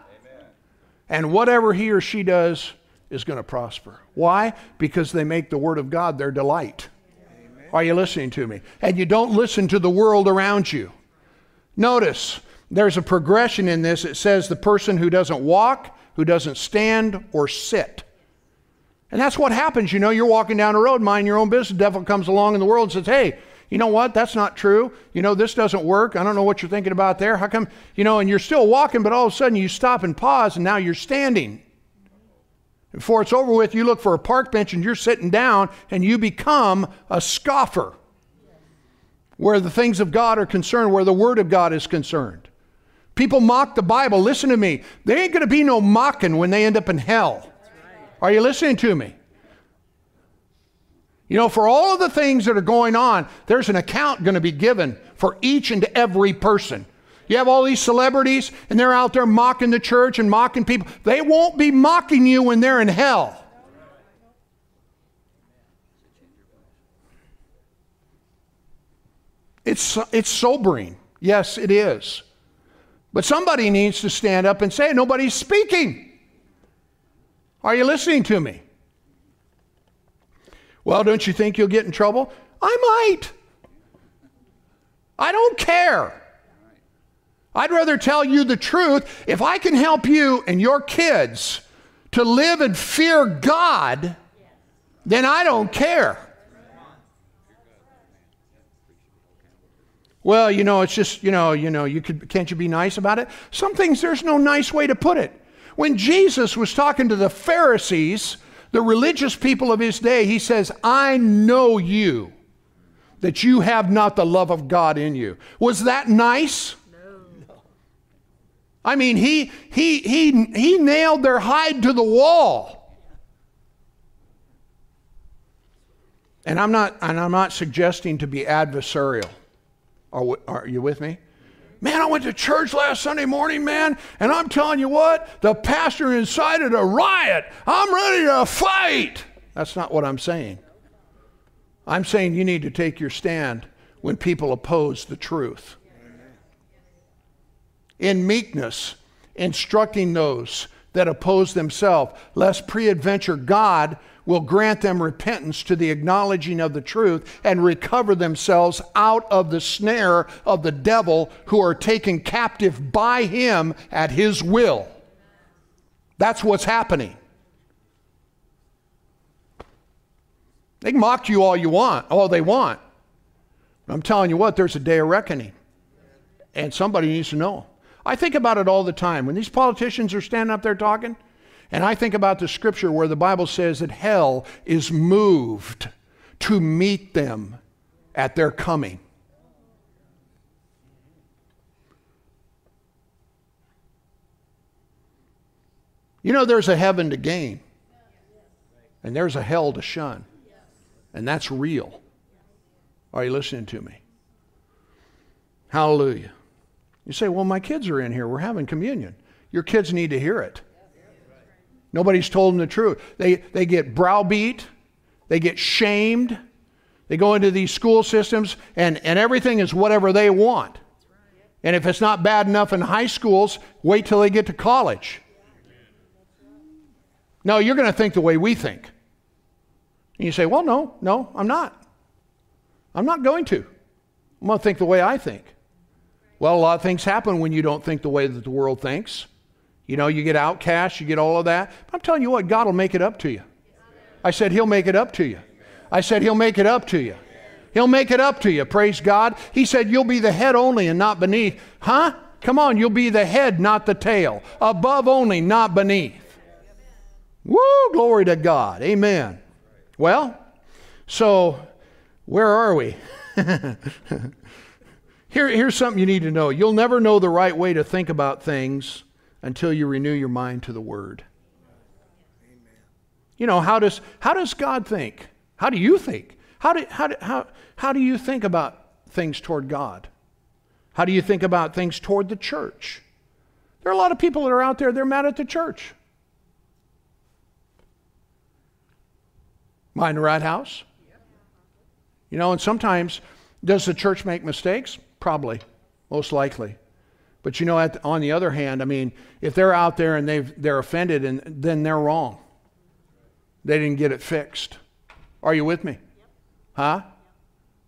And whatever he or she does is going to prosper. Why? Because they make the Word of God their delight. Are you listening to me? And you don't listen to the world around you. Notice there's a progression in this. It says the person who doesn't walk, who doesn't stand or sit. And that's what happens. You know, you're walking down a road, minding your own business. The devil comes along in the world and says, Hey, you know what? That's not true. You know, this doesn't work. I don't know what you're thinking about there. How come, you know, and you're still walking, but all of a sudden you stop and pause, and now you're standing. Before it's over with, you look for a park bench and you're sitting down and you become a scoffer where the things of God are concerned, where the Word of God is concerned. People mock the Bible. Listen to me. There ain't going to be no mocking when they end up in hell. Are you listening to me? You know, for all of the things that are going on, there's an account going to be given for each and every person. You have all these celebrities, and they're out there mocking the church and mocking people. They won't be mocking you when they're in hell. It's, it's sobering. Yes, it is. But somebody needs to stand up and say, Nobody's speaking. Are you listening to me? Well, don't you think you'll get in trouble? I might. I don't care. I'd rather tell you the truth. If I can help you and your kids to live and fear God, then I don't care. Well, you know, it's just, you know, you know, you could can't you be nice about it? Some things there's no nice way to put it. When Jesus was talking to the Pharisees, the religious people of his day, he says, I know you, that you have not the love of God in you. Was that nice? I mean, he, he, he, he nailed their hide to the wall. And I'm not, and I'm not suggesting to be adversarial. Are, are you with me? Man, I went to church last Sunday morning, man, and I'm telling you what, the pastor incited a riot. I'm ready to fight. That's not what I'm saying. I'm saying you need to take your stand when people oppose the truth. In meekness, instructing those that oppose themselves, lest pre-adventure God will grant them repentance to the acknowledging of the truth and recover themselves out of the snare of the devil who are taken captive by him at his will. That's what's happening. They can mock you all you want, all they want. I'm telling you what, there's a day of reckoning. And somebody needs to know. I think about it all the time. When these politicians are standing up there talking, and I think about the scripture where the Bible says that hell is moved to meet them at their coming. You know, there's a heaven to gain, and there's a hell to shun, and that's real. Are you listening to me? Hallelujah. You say, Well, my kids are in here. We're having communion. Your kids need to hear it. Nobody's told them the truth. They, they get browbeat, they get shamed, they go into these school systems, and, and everything is whatever they want. And if it's not bad enough in high schools, wait till they get to college. No, you're going to think the way we think. And you say, well, no, no, I'm not. I'm not going to. I'm going to think the way I think. Well, a lot of things happen when you don't think the way that the world thinks. You know, you get outcast, you get all of that. But I'm telling you what, God will make it up to you. I said, He'll make it up to you. I said, He'll make it up to you. He'll make it up to you. Praise God. He said, You'll be the head only and not beneath. Huh? Come on, you'll be the head, not the tail. Above only, not beneath. Woo, glory to God. Amen. Well, so where are we? Here, here's something you need to know. You'll never know the right way to think about things until you renew your mind to the Word. You know, how does, how does God think? How do you think? How do, how, do, how, how do you think about things toward God? How do you think about things toward the church? There are a lot of people that are out there, they're mad at the church. Mind the right house? You know, and sometimes, does the church make mistakes? Probably, most likely. But you know, at, on the other hand, I mean, if they're out there and they've, they're offended, and then they're wrong. They didn't get it fixed. Are you with me? Huh?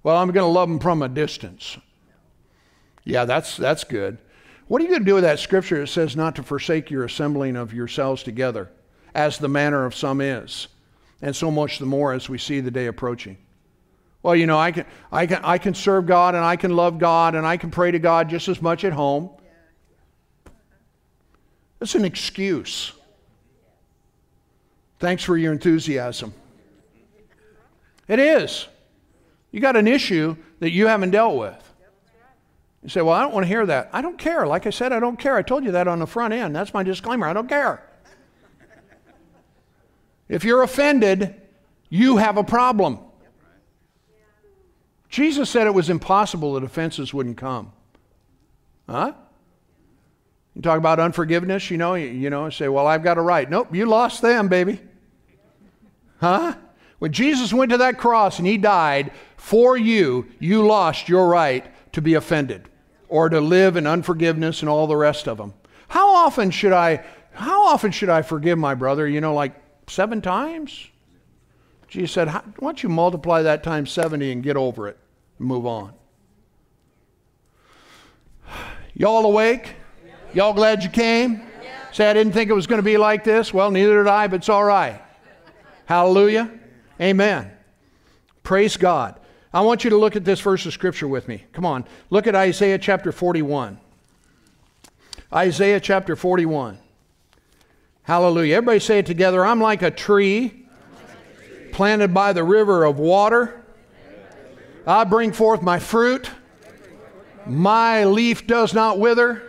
Well, I'm going to love them from a distance. Yeah, that's, that's good. What are you going to do with that scripture that says not to forsake your assembling of yourselves together, as the manner of some is, and so much the more as we see the day approaching? Well, you know, I can, I can, I can serve God and I can love God and I can pray to God just as much at home. That's an excuse. Thanks for your enthusiasm. It is. You got an issue that you haven't dealt with. You say, Well, I don't want to hear that. I don't care. Like I said, I don't care. I told you that on the front end. That's my disclaimer. I don't care. If you're offended, you have a problem. Jesus said it was impossible that offenses wouldn't come. Huh? You talk about unforgiveness, you know, you, you know, say, well, I've got a right. Nope, you lost them, baby. Huh? When Jesus went to that cross and he died for you, you lost your right to be offended or to live in unforgiveness and all the rest of them. How often should I how often should I forgive my brother? You know, like seven times? Jesus said, Why don't you multiply that times 70 and get over it move on? Y'all awake? Y'all glad you came? Say, I didn't think it was going to be like this. Well, neither did I, but it's all right. Hallelujah. Amen. Praise God. I want you to look at this verse of Scripture with me. Come on. Look at Isaiah chapter 41. Isaiah chapter 41. Hallelujah. Everybody say it together. I'm like a tree planted by the river of water. I bring forth my fruit. My leaf does not wither.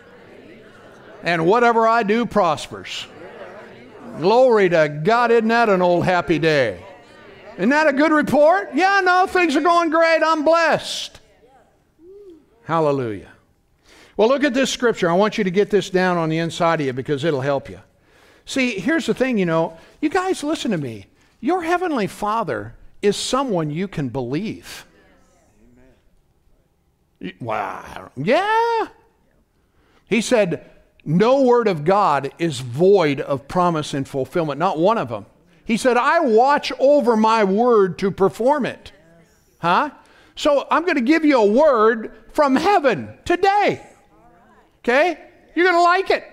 And whatever I do prospers. Glory to God. Isn't that an old happy day? Isn't that a good report? Yeah, no, things are going great. I'm blessed. Hallelujah. Well, look at this scripture. I want you to get this down on the inside of you because it'll help you. See, here's the thing you know, you guys listen to me. Your heavenly Father is someone you can believe. Wow. Yeah. He said, No word of God is void of promise and fulfillment, not one of them. He said, I watch over my word to perform it. Huh? So I'm going to give you a word from heaven today. Okay? You're going to like it.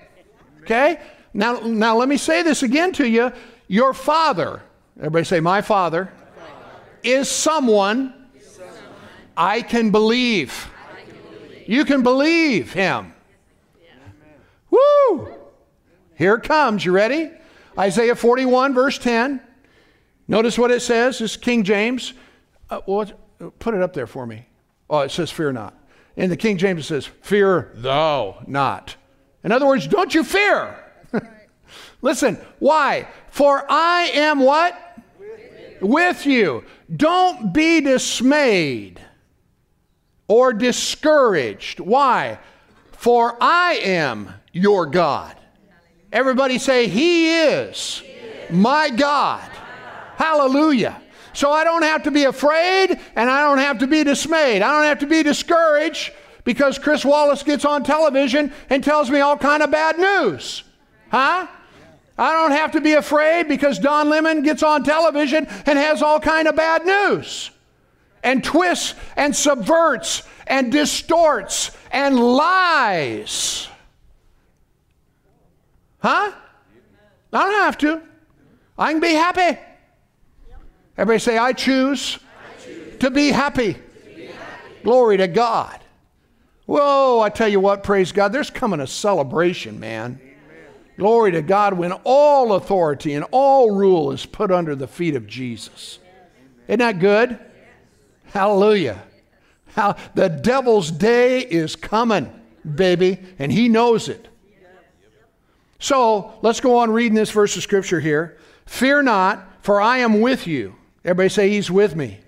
Okay? Now, now let me say this again to you. Your father, everybody say, My father, is someone I can believe. You can believe him. Woo! Here it comes. You ready? Isaiah 41, verse 10. Notice what it says. This is King James. Uh, well, put it up there for me. Oh, it says, Fear not. In the King James, it says, Fear thou not. In other words, don't you fear. Listen, why? For I am what? With you. With you. Don't be dismayed or discouraged. Why? For I am your God. Everybody say, He is, my God. Hallelujah. So I don't have to be afraid and I don't have to be dismayed. I don't have to be discouraged because Chris Wallace gets on television and tells me all kind of bad news. Huh? I don't have to be afraid because Don Lemon gets on television and has all kind of bad news and twists and subverts and distorts and lies. Huh? I don't have to. I can be happy. Everybody say, I choose, I choose to, be happy. to be happy. Glory to God. Whoa, I tell you what, praise God, there's coming a celebration, man. Amen. Glory to God when all authority and all rule is put under the feet of Jesus. Isn't that good? Hallelujah. How the devil's day is coming, baby, and he knows it. So let's go on reading this verse of scripture here. Fear not, for I am with you. Everybody say, He's with me.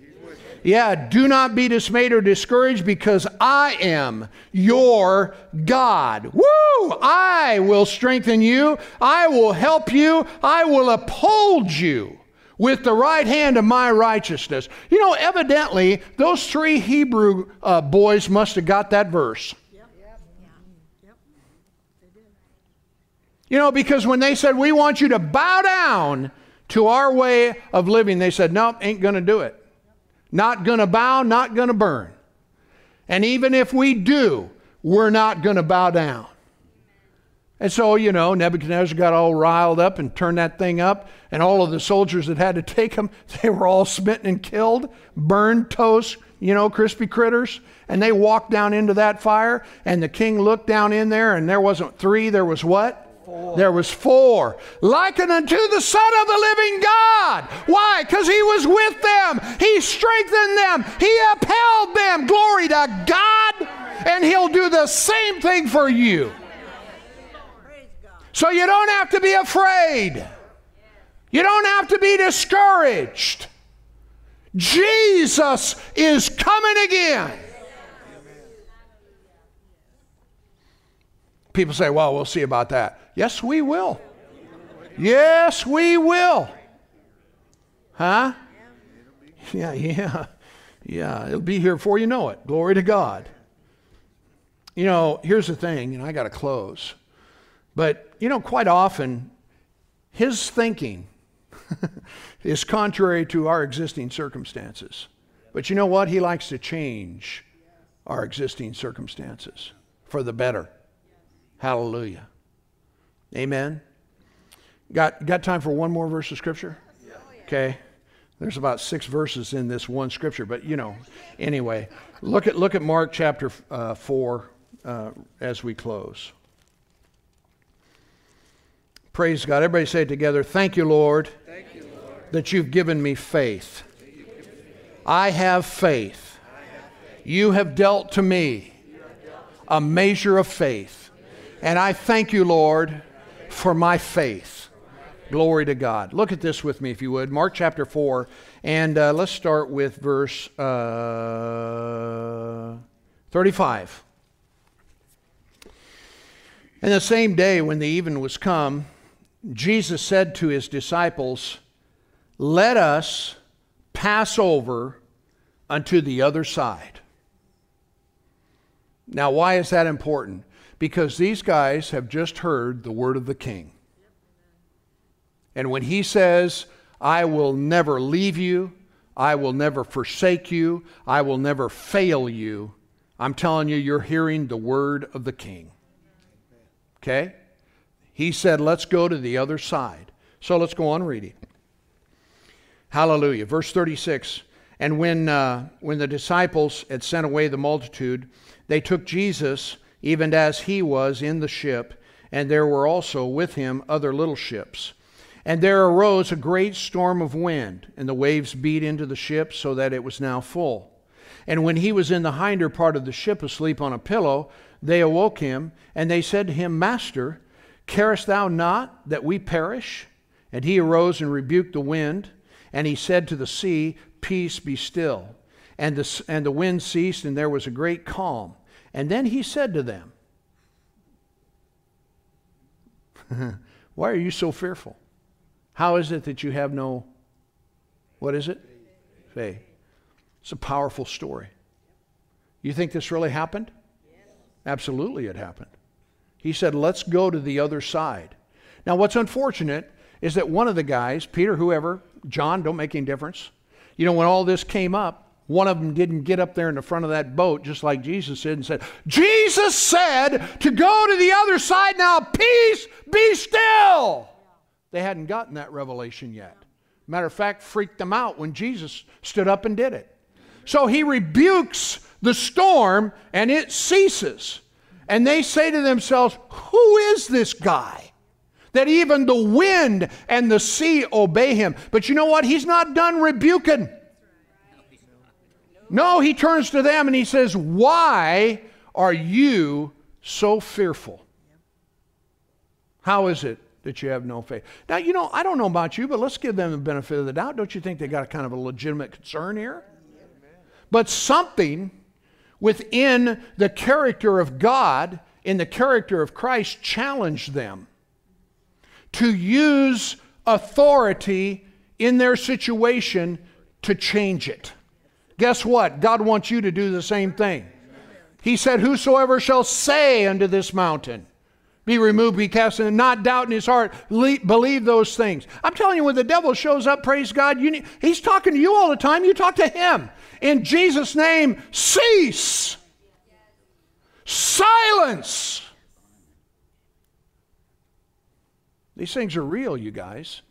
Yeah, do not be dismayed or discouraged because I am your God. Woo! I will strengthen you. I will help you. I will uphold you with the right hand of my righteousness. You know, evidently, those three Hebrew uh, boys must have got that verse. You know, because when they said, We want you to bow down to our way of living, they said, Nope, ain't going to do it. Not going to bow, not going to burn. And even if we do, we're not going to bow down. And so, you know, Nebuchadnezzar got all riled up and turned that thing up, and all of the soldiers that had to take him, they were all smitten and killed, burned toast, you know, crispy critters. And they walked down into that fire, and the king looked down in there, and there wasn't three, there was what? Four. There was four. Likened unto the Son of the living God. Why? Because he was with them. He strengthened them. He upheld them. Glory to God. And he'll do the same thing for you. So you don't have to be afraid. You don't have to be discouraged. Jesus is coming again. People say, well, we'll see about that. Yes, we will. Yes, we will. Huh? Yeah, yeah. Yeah, it'll be here before you know it. Glory to God. You know, here's the thing, and I got to close. But, you know, quite often, his thinking is contrary to our existing circumstances. But you know what? He likes to change our existing circumstances for the better. Hallelujah. Amen. Got, got time for one more verse of scripture? Okay. There's about six verses in this one scripture, but you know, anyway, look at, look at Mark chapter uh, 4 uh, as we close. Praise God. Everybody say it together. Thank you, Lord, Thank you, Lord. that you've given me faith. I have faith. You have dealt to me a measure of faith. And I thank you, Lord, for my faith. Glory to God. Look at this with me, if you would. Mark chapter 4, and uh, let's start with verse uh, 35. And the same day, when the even was come, Jesus said to his disciples, Let us pass over unto the other side. Now, why is that important? Because these guys have just heard the word of the king. And when he says, I will never leave you, I will never forsake you, I will never fail you, I'm telling you, you're hearing the word of the king. Okay? He said, let's go to the other side. So let's go on reading. Hallelujah. Verse 36 And when, uh, when the disciples had sent away the multitude, they took Jesus, even as he was, in the ship, and there were also with him other little ships. And there arose a great storm of wind, and the waves beat into the ship so that it was now full. And when he was in the hinder part of the ship asleep on a pillow, they awoke him, and they said to him, Master, carest thou not that we perish? And he arose and rebuked the wind, and he said to the sea, Peace be still. And the, and the wind ceased, and there was a great calm. And then he said to them, Why are you so fearful? How is it that you have no, what is it? Faith. It's a powerful story. You think this really happened? Absolutely, it happened. He said, Let's go to the other side. Now, what's unfortunate is that one of the guys, Peter, whoever, John, don't make any difference. You know, when all this came up, one of them didn't get up there in the front of that boat, just like Jesus did, and said, Jesus said to go to the other side now, peace, be still. They hadn't gotten that revelation yet. Matter of fact, freaked them out when Jesus stood up and did it. So he rebukes the storm and it ceases. And they say to themselves, Who is this guy? That even the wind and the sea obey him. But you know what? He's not done rebuking. No, he turns to them and he says, Why are you so fearful? How is it that you have no faith? Now, you know, I don't know about you, but let's give them the benefit of the doubt. Don't you think they got a kind of a legitimate concern here? But something within the character of God, in the character of Christ, challenged them to use authority in their situation to change it. Guess what? God wants you to do the same thing. He said, Whosoever shall say unto this mountain, be removed, be cast, and not doubt in his heart, believe those things. I'm telling you, when the devil shows up, praise God, need, he's talking to you all the time. You talk to him in Jesus' name, cease. Silence. These things are real, you guys.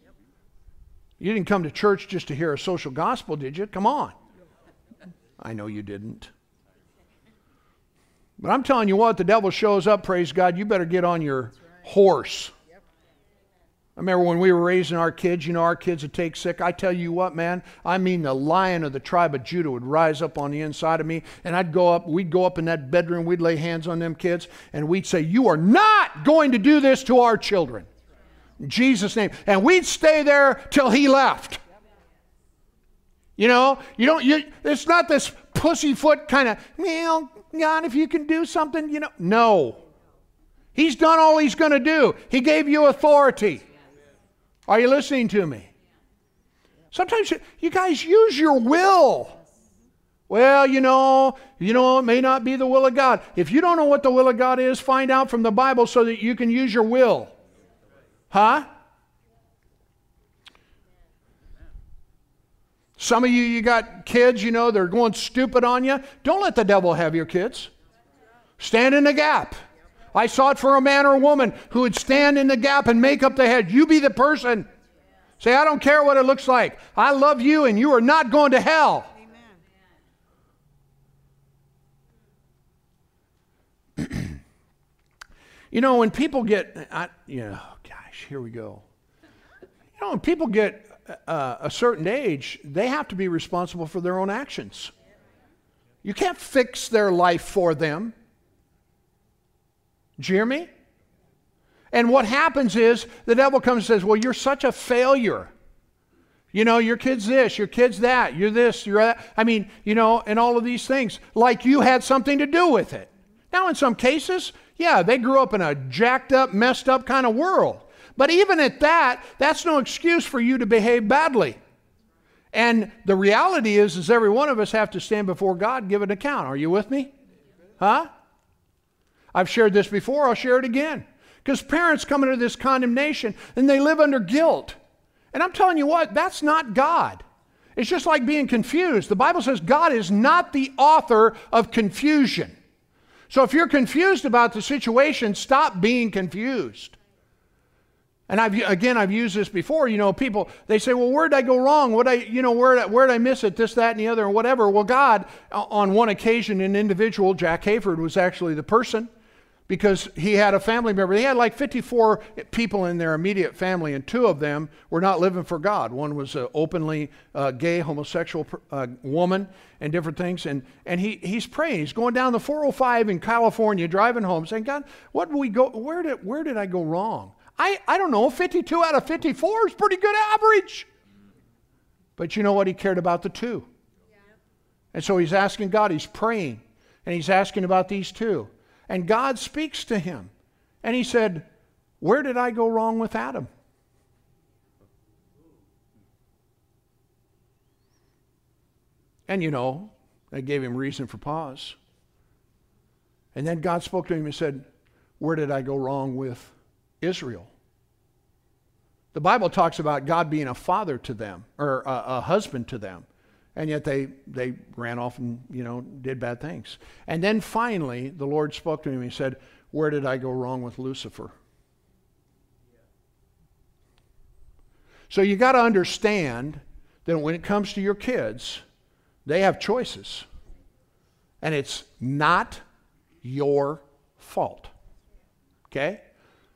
You didn't come to church just to hear a social gospel, did you? Come on. I know you didn't. But I'm telling you what, the devil shows up, praise God, you better get on your horse. Remember when we were raising our kids, you know, our kids would take sick. I tell you what, man, I mean, the lion of the tribe of Judah would rise up on the inside of me, and I'd go up, we'd go up in that bedroom, we'd lay hands on them kids, and we'd say, You are not going to do this to our children. In Jesus' name. And we'd stay there till he left. You know, you don't, you, it's not this pussyfoot kind of, well, God, if you can do something, you know. No. He's done all he's going to do. He gave you authority. Are you listening to me? Sometimes you guys use your will. Well, you know, you know, it may not be the will of God. If you don't know what the will of God is, find out from the Bible so that you can use your will. Huh? Some of you, you got kids, you know, they're going stupid on you. Don't let the devil have your kids. Stand in the gap. I sought for a man or a woman who would stand in the gap and make up the head. You be the person. Say, I don't care what it looks like. I love you and you are not going to hell. you know, when people get, I, you know, gosh, here we go. You know, when people get uh, a certain age, they have to be responsible for their own actions. You can't fix their life for them. Do you hear me? And what happens is the devil comes and says, Well, you're such a failure. You know, your kid's this, your kid's that, you're this, you're that. I mean, you know, and all of these things, like you had something to do with it. Now, in some cases, yeah, they grew up in a jacked up, messed up kind of world. But even at that, that's no excuse for you to behave badly. And the reality is, is every one of us have to stand before God give an account. Are you with me? Huh? I've shared this before, I'll share it again. Because parents come into this condemnation and they live under guilt. And I'm telling you what, that's not God. It's just like being confused. The Bible says God is not the author of confusion. So if you're confused about the situation, stop being confused. And I've again I've used this before. You know, people they say, "Well, where did I go wrong? What I you know where where did I miss it? This, that, and the other, or whatever." Well, God, on one occasion, an individual, Jack Hayford, was actually the person because he had a family member. He had like 54 people in their immediate family, and two of them were not living for God. One was an openly uh, gay, homosexual uh, woman, and different things. And, and he, he's praying. He's going down the 405 in California, driving home, saying, God, what did we go? Where did, where did I go wrong? I, I don't know, 52 out of 54 is pretty good average. But you know what? He cared about the two. Yeah. And so he's asking God, he's praying, and he's asking about these two. And God speaks to him. And he said, Where did I go wrong with Adam? And you know, that gave him reason for pause. And then God spoke to him and said, Where did I go wrong with Israel? The Bible talks about God being a father to them, or a, a husband to them and yet they they ran off and you know did bad things. And then finally the lord spoke to him and he said where did i go wrong with lucifer? So you got to understand that when it comes to your kids they have choices. And it's not your fault. Okay?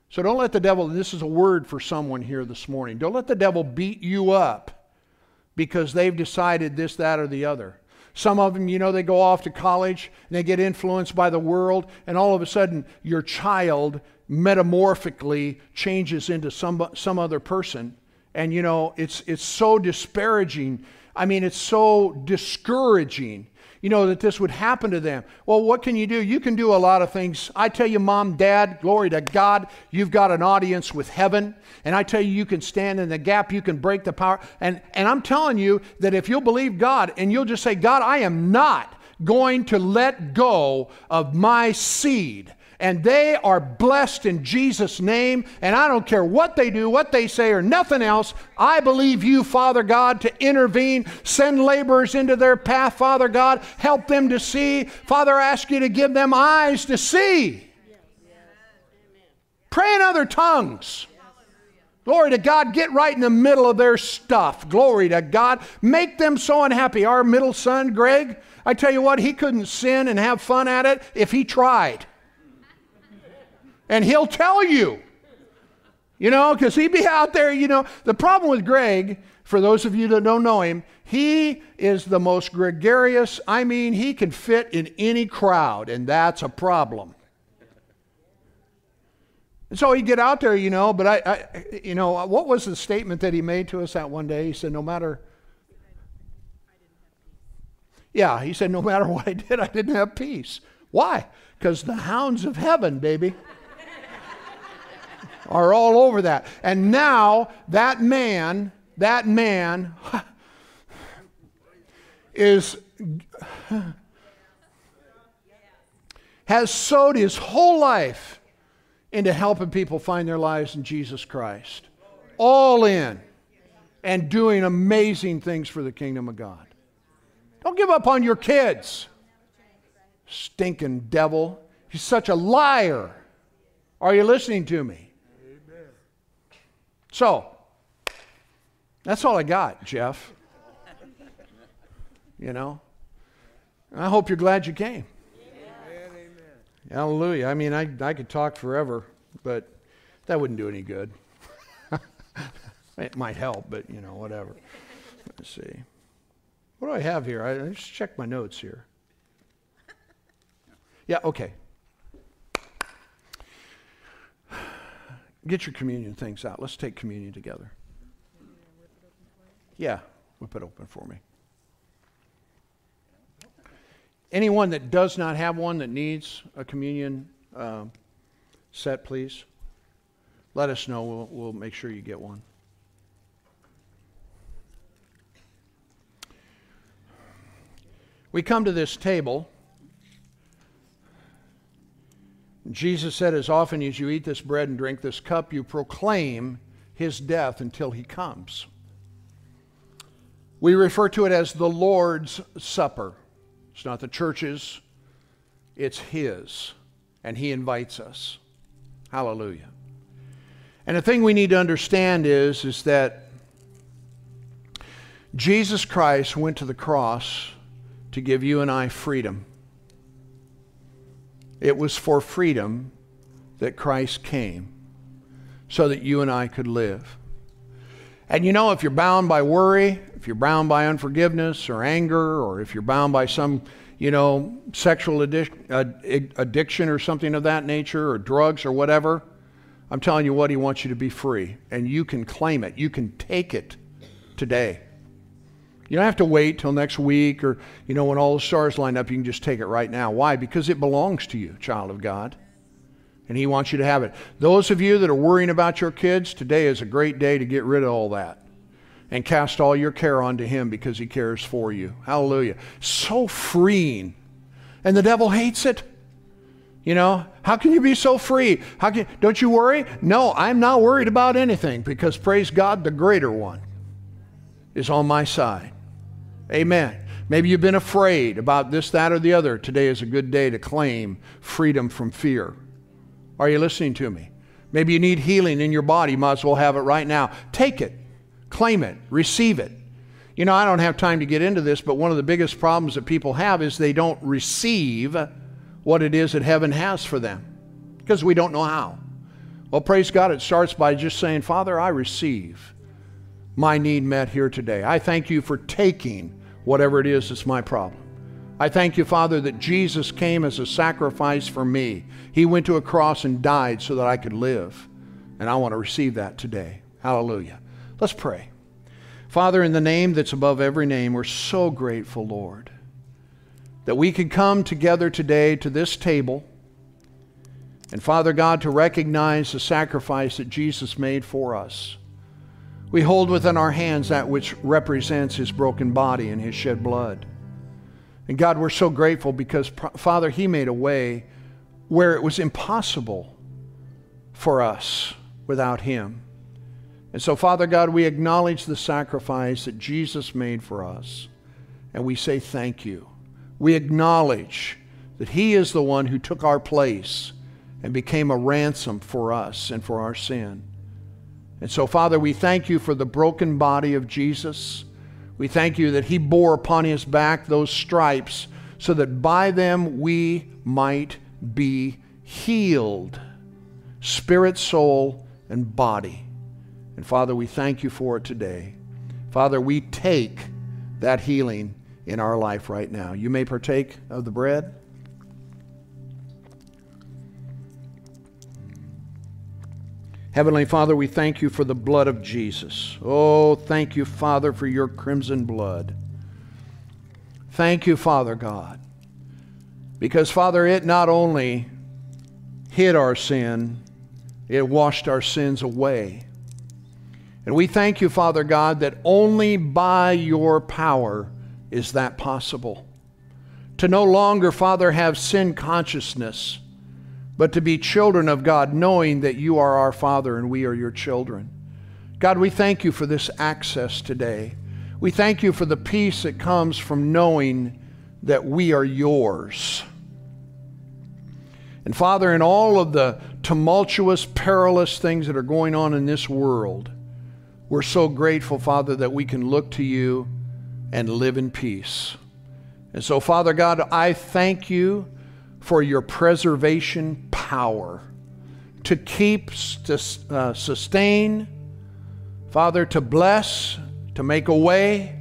So don't let the devil this is a word for someone here this morning. Don't let the devil beat you up because they've decided this, that, or the other. Some of them, you know, they go off to college and they get influenced by the world, and all of a sudden your child metamorphically changes into some, some other person. And, you know, it's, it's so disparaging. I mean, it's so discouraging you know, that this would happen to them. Well, what can you do? You can do a lot of things. I tell you, mom, dad, glory to God, you've got an audience with heaven. And I tell you, you can stand in the gap, you can break the power. And, and I'm telling you that if you'll believe God and you'll just say, God, I am not going to let go of my seed and they are blessed in Jesus' name. And I don't care what they do, what they say, or nothing else. I believe you, Father God, to intervene. Send laborers into their path, Father God. Help them to see. Father, I ask you to give them eyes to see. Pray in other tongues. Glory to God. Get right in the middle of their stuff. Glory to God. Make them so unhappy. Our middle son, Greg, I tell you what, he couldn't sin and have fun at it if he tried. And he'll tell you. You know, because he'd be out there, you know. The problem with Greg, for those of you that don't know him, he is the most gregarious. I mean, he can fit in any crowd, and that's a problem. And so he'd get out there, you know, but I, I, you know, what was the statement that he made to us that one day? He said, no matter. Yeah, he said, no matter what I did, I didn't have peace. Why? Because the hounds of heaven, baby are all over that. And now that man, that man is has sowed his whole life into helping people find their lives in Jesus Christ. All in and doing amazing things for the kingdom of God. Don't give up on your kids. Stinking devil. He's such a liar. Are you listening to me? So, that's all I got, Jeff. You know? I hope you're glad you came. Amen. Hallelujah. I mean, I, I could talk forever, but that wouldn't do any good. It might help, but you know, whatever. Let's see. What do I have here? I, I just check my notes here. Yeah, okay. Get your communion things out. Let's take communion together. Yeah, whip it open for me. Anyone that does not have one that needs a communion um, set, please let us know. We'll, we'll make sure you get one. We come to this table. Jesus said, As often as you eat this bread and drink this cup, you proclaim his death until he comes. We refer to it as the Lord's Supper. It's not the church's, it's his. And he invites us. Hallelujah. And the thing we need to understand is, is that Jesus Christ went to the cross to give you and I freedom. It was for freedom that Christ came so that you and I could live. And you know, if you're bound by worry, if you're bound by unforgiveness or anger, or if you're bound by some, you know, sexual addiction or something of that nature, or drugs or whatever, I'm telling you what, He wants you to be free. And you can claim it, you can take it today. You don't have to wait till next week or, you know, when all the stars line up, you can just take it right now. Why? Because it belongs to you, child of God. And He wants you to have it. Those of you that are worrying about your kids, today is a great day to get rid of all that and cast all your care onto Him because He cares for you. Hallelujah. So freeing. And the devil hates it. You know, how can you be so free? How can don't you worry? No, I'm not worried about anything because praise God, the greater one is on my side. Amen. Maybe you've been afraid about this, that, or the other. Today is a good day to claim freedom from fear. Are you listening to me? Maybe you need healing in your body. You might as well have it right now. Take it, claim it, receive it. You know, I don't have time to get into this, but one of the biggest problems that people have is they don't receive what it is that heaven has for them because we don't know how. Well, praise God, it starts by just saying, Father, I receive my need met here today. I thank you for taking whatever it is that's my problem. I thank you, Father, that Jesus came as a sacrifice for me. He went to a cross and died so that I could live. And I want to receive that today. Hallelujah. Let's pray. Father, in the name that's above every name, we're so grateful, Lord, that we could come together today to this table. And Father God, to recognize the sacrifice that Jesus made for us. We hold within our hands that which represents his broken body and his shed blood. And God, we're so grateful because, Father, he made a way where it was impossible for us without him. And so, Father God, we acknowledge the sacrifice that Jesus made for us, and we say thank you. We acknowledge that he is the one who took our place and became a ransom for us and for our sin. And so, Father, we thank you for the broken body of Jesus. We thank you that he bore upon his back those stripes so that by them we might be healed spirit, soul, and body. And Father, we thank you for it today. Father, we take that healing in our life right now. You may partake of the bread. Heavenly Father, we thank you for the blood of Jesus. Oh, thank you, Father, for your crimson blood. Thank you, Father God. Because, Father, it not only hid our sin, it washed our sins away. And we thank you, Father God, that only by your power is that possible. To no longer, Father, have sin consciousness but to be children of God, knowing that you are our Father and we are your children. God, we thank you for this access today. We thank you for the peace that comes from knowing that we are yours. And Father, in all of the tumultuous, perilous things that are going on in this world, we're so grateful, Father, that we can look to you and live in peace. And so, Father God, I thank you for your preservation power to keep, to uh, sustain, Father, to bless, to make a way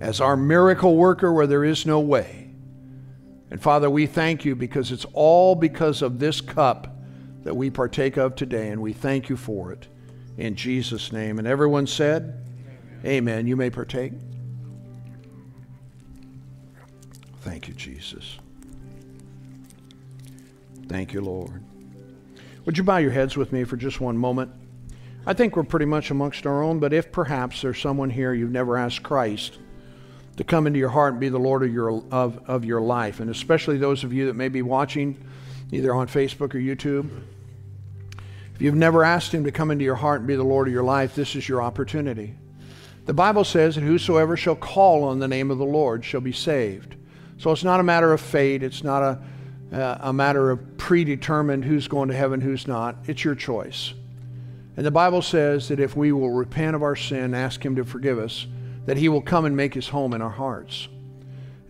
as our miracle worker where there is no way. And Father, we thank you because it's all because of this cup that we partake of today, and we thank you for it in Jesus' name. And everyone said, Amen. Amen. You may partake. Thank you, Jesus. Thank you, Lord. Would you bow your heads with me for just one moment? I think we're pretty much amongst our own, but if perhaps there's someone here you've never asked Christ to come into your heart and be the Lord of your, of, of your life, and especially those of you that may be watching either on Facebook or YouTube, if you've never asked Him to come into your heart and be the Lord of your life, this is your opportunity. The Bible says that whosoever shall call on the name of the Lord shall be saved. So it's not a matter of fate. It's not a, uh, a matter of predetermined who's going to heaven, who's not. It's your choice. And the Bible says that if we will repent of our sin, ask Him to forgive us, that He will come and make His home in our hearts.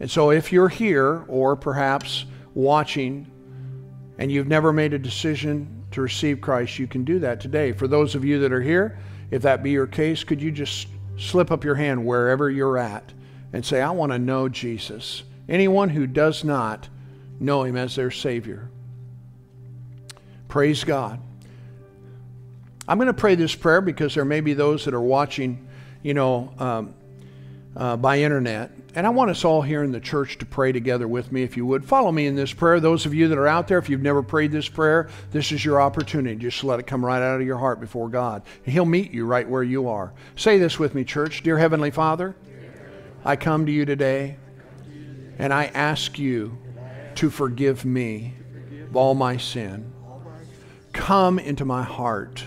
And so if you're here or perhaps watching and you've never made a decision to receive Christ, you can do that today. For those of you that are here, if that be your case, could you just slip up your hand wherever you're at and say, I want to know Jesus? anyone who does not know him as their Savior. Praise God. I'm going to pray this prayer because there may be those that are watching, you know, um, uh, by internet. And I want us all here in the church to pray together with me, if you would. Follow me in this prayer. Those of you that are out there, if you've never prayed this prayer, this is your opportunity. Just let it come right out of your heart before God. He'll meet you right where you are. Say this with me, church. Dear Heavenly Father, I come to you today and I ask you to forgive me of all my sin. Come into my heart.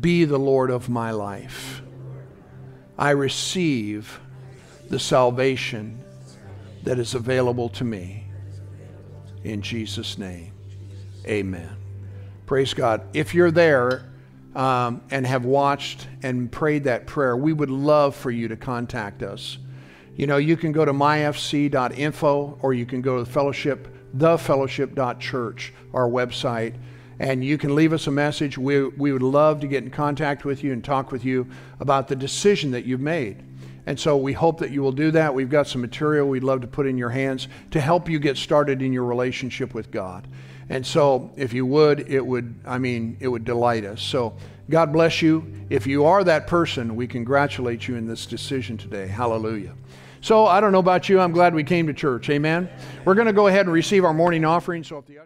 Be the Lord of my life. I receive the salvation that is available to me. In Jesus' name, amen. Praise God. If you're there um, and have watched and prayed that prayer, we would love for you to contact us. You know, you can go to myfc.info or you can go to the fellowship, thefellowship.church, our website, and you can leave us a message. We, we would love to get in contact with you and talk with you about the decision that you've made. And so we hope that you will do that. We've got some material we'd love to put in your hands to help you get started in your relationship with God. And so if you would, it would, I mean, it would delight us. So God bless you. If you are that person, we congratulate you in this decision today. Hallelujah. So I don't know about you. I'm glad we came to church. Amen. We're going to go ahead and receive our morning offering. So if the